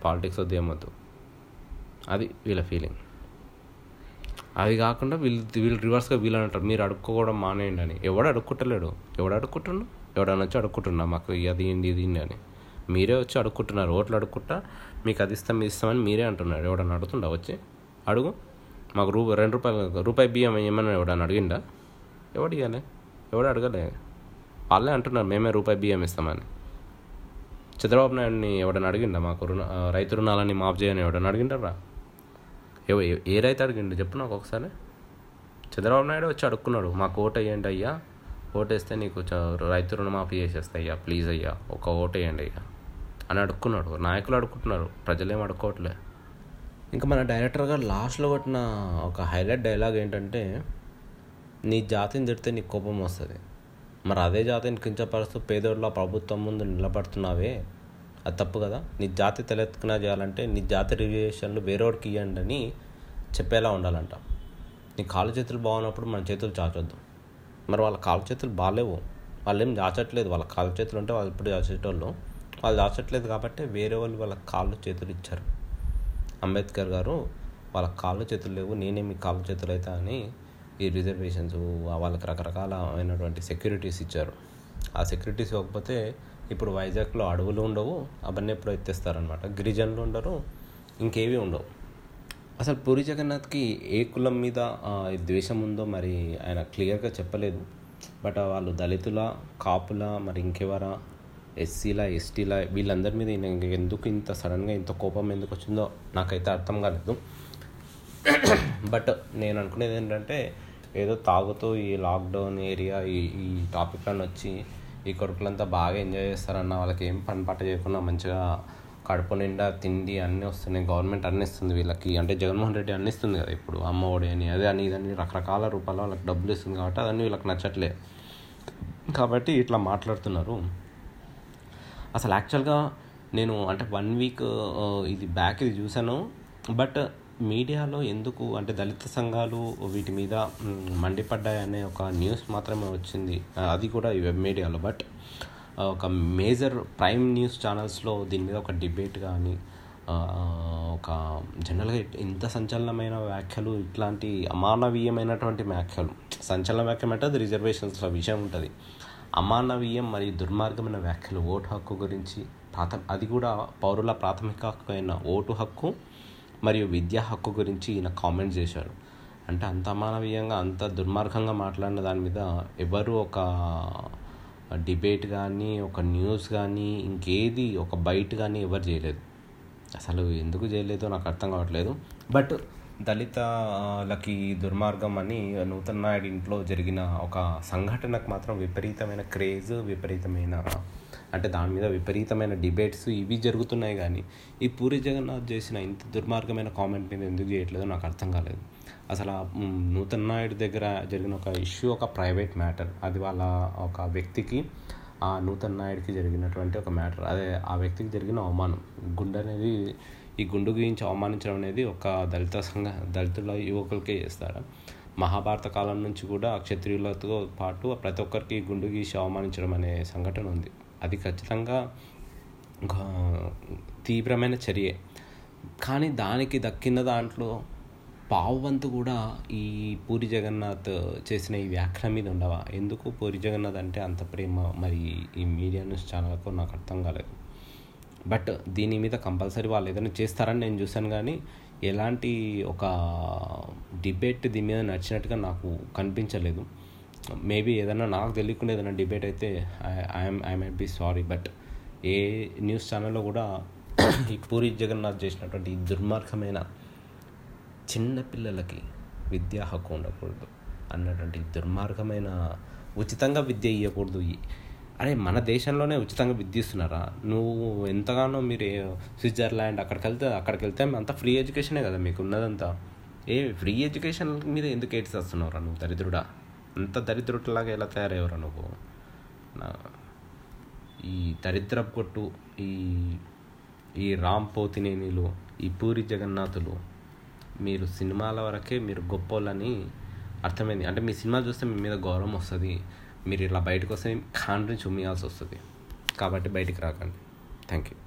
పాలిటిక్స్ వద్దు ఏమొద్దు అది వీళ్ళ ఫీలింగ్ అది కాకుండా వీళ్ళు వీళ్ళు రివర్స్గా వీళ్ళని అంటారు. మీరు అడుక్కోవడం మానేయండి అని. ఎవడు అడుక్కుంటలేడు? ఎవడు అడుక్కుంటుండు? ఎవడన్నా వచ్చి అడుక్కుంటున్నా మాకు అది ఏంటి ఇది అని. మీరే వచ్చి అడుక్కుంటున్నారు. ఓట్లు అడుక్కుంటా మీకు అది ఇస్తాం ఇది ఇస్తామని మీరే అంటున్నారు. ఎవడన్నా అడుగుతుండా వచ్చి? అడుగు. మాకు రూ రెండు రూపాయలు రూపాయి బియ్యం ఏమన్నా ఎవడన్నా అడిగిండా? ఎవడు ఇవ్వాలి ఎవడు అడగలే? వాళ్ళే అంటున్నారు మేమే రూపాయి బియ్యం ఇస్తామని. చంద్రబాబు నాయుడిని ఎవడని అడిగిండా? మాకు రుణ రైతు రుణాలని మాఫ్ చేయని ఎవడని అడిగింటారా ఏ- రైతు అడిగిండు? చెప్పు నాకు ఒకసారి. చంద్రబాబు నాయుడు వచ్చి అడుక్కున్నాడు. మాకు ఓటు వేయండి అయ్యా. ఓటేస్తే నీకు రైతు రుణమాఫీ చేసేస్తా అయ్యా ప్లీజ్ అయ్యా. ఒక ఓటు వేయండి అయ్యా. అని అడుక్కున్నాడు. నాయకులు అడుక్కుంటున్నారు. ప్రజలేం అడుక్కోవట్లే. ఇంకా మన డైరెక్టర్ గారు లాస్ట్లో కొట్టిన ఒక హైలైట్ డైలాగ్ ఏంటంటే నీ జాతిని తిడితే నీకు కోపం వస్తుంది. మరి అదే జాతిని కించపరుస్తూ పేదోళ్ళ ప్రభుత్వం ముందు నిలబడుతున్నావే. అది తప్పు కదా. నీ జాతి తెలెత్తుకునే చేయాలంటే నీ జాతి రిజర్వేషన్లు వేరేవాడికి ఇవ్వండి అని చెప్పేలా ఉండాలంట. నీ కాలు చేతులు బాగున్నప్పుడు మన చేతులు చాచొద్దు. మరి వాళ్ళ కాలు చేతులు బాగాలేవు. వాళ్ళు ఏం దాచట్లేదు వాళ్ళ కాలు చేతులు ఉంటే వాళ్ళు ఇప్పుడు దాచేటోళ్ళు వాళ్ళు దాచట్లేదు కాబట్టి వేరే వాళ్ళు వాళ్ళ కాళ్ళు చేతులు ఇచ్చారు. అంబేద్కర్ గారు వాళ్ళ కాళ్ళు చేతులు లేవు. నేనే మీ కాళ్ళు చేతులు అవుతా అని ఈ రిజర్వేషన్స్ వాళ్ళకి రకరకాలైనటువంటి సెక్యూరిటీస్ ఇచ్చారు. ఆ సెక్యూరిటీస్ ఇవ్వకపోతే ఇప్పుడు వైజాగ్లో అడవులు ఉండవు అవన్నీ ఎప్పుడో ఎత్తేస్తారనమాట గిరిజనులు ఉండరు ఇంకేవి ఉండవు. అసలు పూరి జగన్నాథ్కి ఏ కులం మీద ద్వేషం ఉందో మరి ఆయన క్లియర్గా చెప్పలేదు. బట్ వాళ్ళు దళితుల కాపుల మరి ఇంకెవరా ఎస్సీల ఎస్టీల వీళ్ళందరి మీద ఎందుకు ఇంత సడన్గా ఇంత కోపం ఎందుకు వచ్చిందో నాకైతే అర్థం కాలేదు. బట్ నేను అనుకునేది ఏంటంటే ఏదో తాగుతూ ఈ లాక్డౌన్ ఏరియా ఈ ఈ టాపిక్లను వచ్చి ఈ కొడుకులంతా బాగా ఎంజాయ్ చేస్తారన్న వాళ్ళకి ఏం పని పట్ట చేయకుండా మంచిగా కడుపు నిండా తిండి అన్నీ వస్తున్నాయి. గవర్నమెంట్ అన్నీ ఇస్తుంది వీళ్ళకి. అంటే జగన్మోహన్ రెడ్డి అన్నీ ఇస్తుంది కదా ఇప్పుడు. అమ్మ ఒడి అని అదే అని ఇదని రకరకాల రూపాల్లో వాళ్ళకి డబ్బులు ఇస్తుంది కాబట్టి అదన్నీ వీళ్ళకి నచ్చట్లే. కాబట్టి ఇట్లా మాట్లాడుతున్నారు. అసలు యాక్చువల్గా నేను అంటే వన్ వీక్ ఇది బ్యాక్ ఇది చూశాను. బట్ మీడియాలో ఎందుకు అంటే దళిత సంఘాలు వీటి మీద మండిపడ్డాయనే ఒక న్యూస్ మాత్రమే వచ్చింది. అది కూడా ఈ వెబ్ మీడియాలో. బట్ ఒక మేజర్ ప్రైమ్ న్యూస్ ఛానల్స్లో దీని మీద ఒక డిబేట్ కానీ ఒక జనరల్గా ఇంత సంచలనమైన వ్యాఖ్యలు ఇట్లాంటి అమానవీయమైనటువంటి వ్యాఖ్యలు. సంచలన వ్యాఖ్యం అంటే అది రిజర్వేషన్స్ల విషయం ఉంటుంది. అమానవీయం మరియు దుర్మార్గమైన వ్యాఖ్యలు ఓటు హక్కు గురించి ప్రాథ అది కూడా పౌరుల ప్రాథమిక హక్కు అయిన ఓటు హక్కు మరియు విద్యా హక్కు గురించి ఈయన కామెంట్ చేశాడు. అంటే అంత అమానవీయంగా అంత దుర్మార్గంగా మాట్లాడిన దాని మీద ఎవరు ఒక డిబేట్ కానీ ఒక న్యూస్ కానీ ఇంకేది ఒక బయట కానీ ఎవరు చేయలేదు. అసలు ఎందుకు చేయలేదో నాకు అర్థం కావట్లేదు. బట్ దళితలకి దుర్మార్గం అని నూతన్ నాయుడు ఇంట్లో జరిగిన ఒక సంఘటనకు మాత్రం విపరీతమైన క్రేజ్ విపరీతమైన అంటే దాని మీద విపరీతమైన డిబేట్స్ ఇవి జరుగుతున్నాయి కానీ ఈ పూరి జగన్నాథ్ చేసిన ఇంత దుర్మార్గమైన కామెంట్ మీద ఎందుకు చేయట్లేదో నాకు అర్థం కాలేదు. అసలు ఆ, నూతన్ నాయుడు దగ్గర జరిగిన ఒక ఇష్యూ ఒక ప్రైవేట్ మ్యాటర్. అది వాళ్ళ ఒక వ్యక్తికి ఆ నూతన్ నాయుడికి జరిగినటువంటి ఒక మ్యాటర్. అదే ఆ వ్యక్తికి జరిగిన అవమానం. గుండె అనేది ఈ గుండు గురించి అవమానించడం అనేది ఒక దళిత సంఘ దళితుల యువకులకే చేస్తారు మహాభారత కాలం నుంచి కూడా క్షత్రియులతో పాటు ప్రతి ఒక్కరికి గుండు గీసి అవమానించడం అనే సంఘటన ఉంది. అది ఖచ్చితంగా తీవ్రమైన చర్యే. కానీ దానికి దక్కిన దాంట్లో పావు వంతు కూడా ఈ పూరి జగన్నాథ్ చేసిన ఈ వ్యాఖ్యల మీద ఉండవా? ఎందుకు పూరి జగన్నాథ్ అంటే అంత ప్రేమ మరి ఈ మీడియా న్యూస్ ఛానల్కు నాకు అర్థం కాలేదు. బట్ దీని మీద కంపల్సరీ వాళ్ళు ఏదైనా చేస్తారని నేను చూశాను కానీ ఎలాంటి ఒక డిబేట్ దీని మీద నచ్చినట్టుగా నాకు కనిపించలేదు. మేబీ ఏదైనా నాకు తెలియకుండా ఏదైనా డిబేట్ అయితే I'm I might be sorry but A news ఛానల్లో కూడా ఈ పూరి జగన్నాథ్ చేసినటువంటి ఈ దుర్మార్గమైన చిన్నపిల్లలకి విద్యా హక్కు ఉండకూడదు అన్నటువంటి దుర్మార్గమైన ఉచితంగా విద్య ఇవ్వకూడదు అరే మన దేశంలోనే ఉచితంగా విద్య ఇస్తున్నారా నువ్వు ఎంతగానో మీరు స్విట్జర్లాండ్ అక్కడికి వెళ్తే అక్కడికి వెళ్తే అంతా ఫ్రీ ఎడ్యుకేషనే కదా మీకు ఉన్నదంతా. ఏ ఫ్రీ ఎడ్యుకేషన్ మీద ఎందుకు ఏడ్స్ వస్తున్నావురా నువ్వు దరిద్రుడా? అంత దరిద్రుడిలాగా ఎలా తయారయ్యవరా నువ్వు? ఈ దరిద్రపు కొట్టు ఈ ఈ రామ్ పోతినేనిలు ఈ పూరి జగన్నాథులు మీరు సినిమాల వరకే మీరు గొప్పోళ్ళని అర్థమైంది. అంటే మీ సినిమా చూస్తే మీ మీద గౌరవం వస్తుంది. మీరు ఇలా బయటకు వస్తే కాండ్రి చుమ్మియాల్సి వస్తుంది. కాబట్టి బయటికి రాకండి. Thank you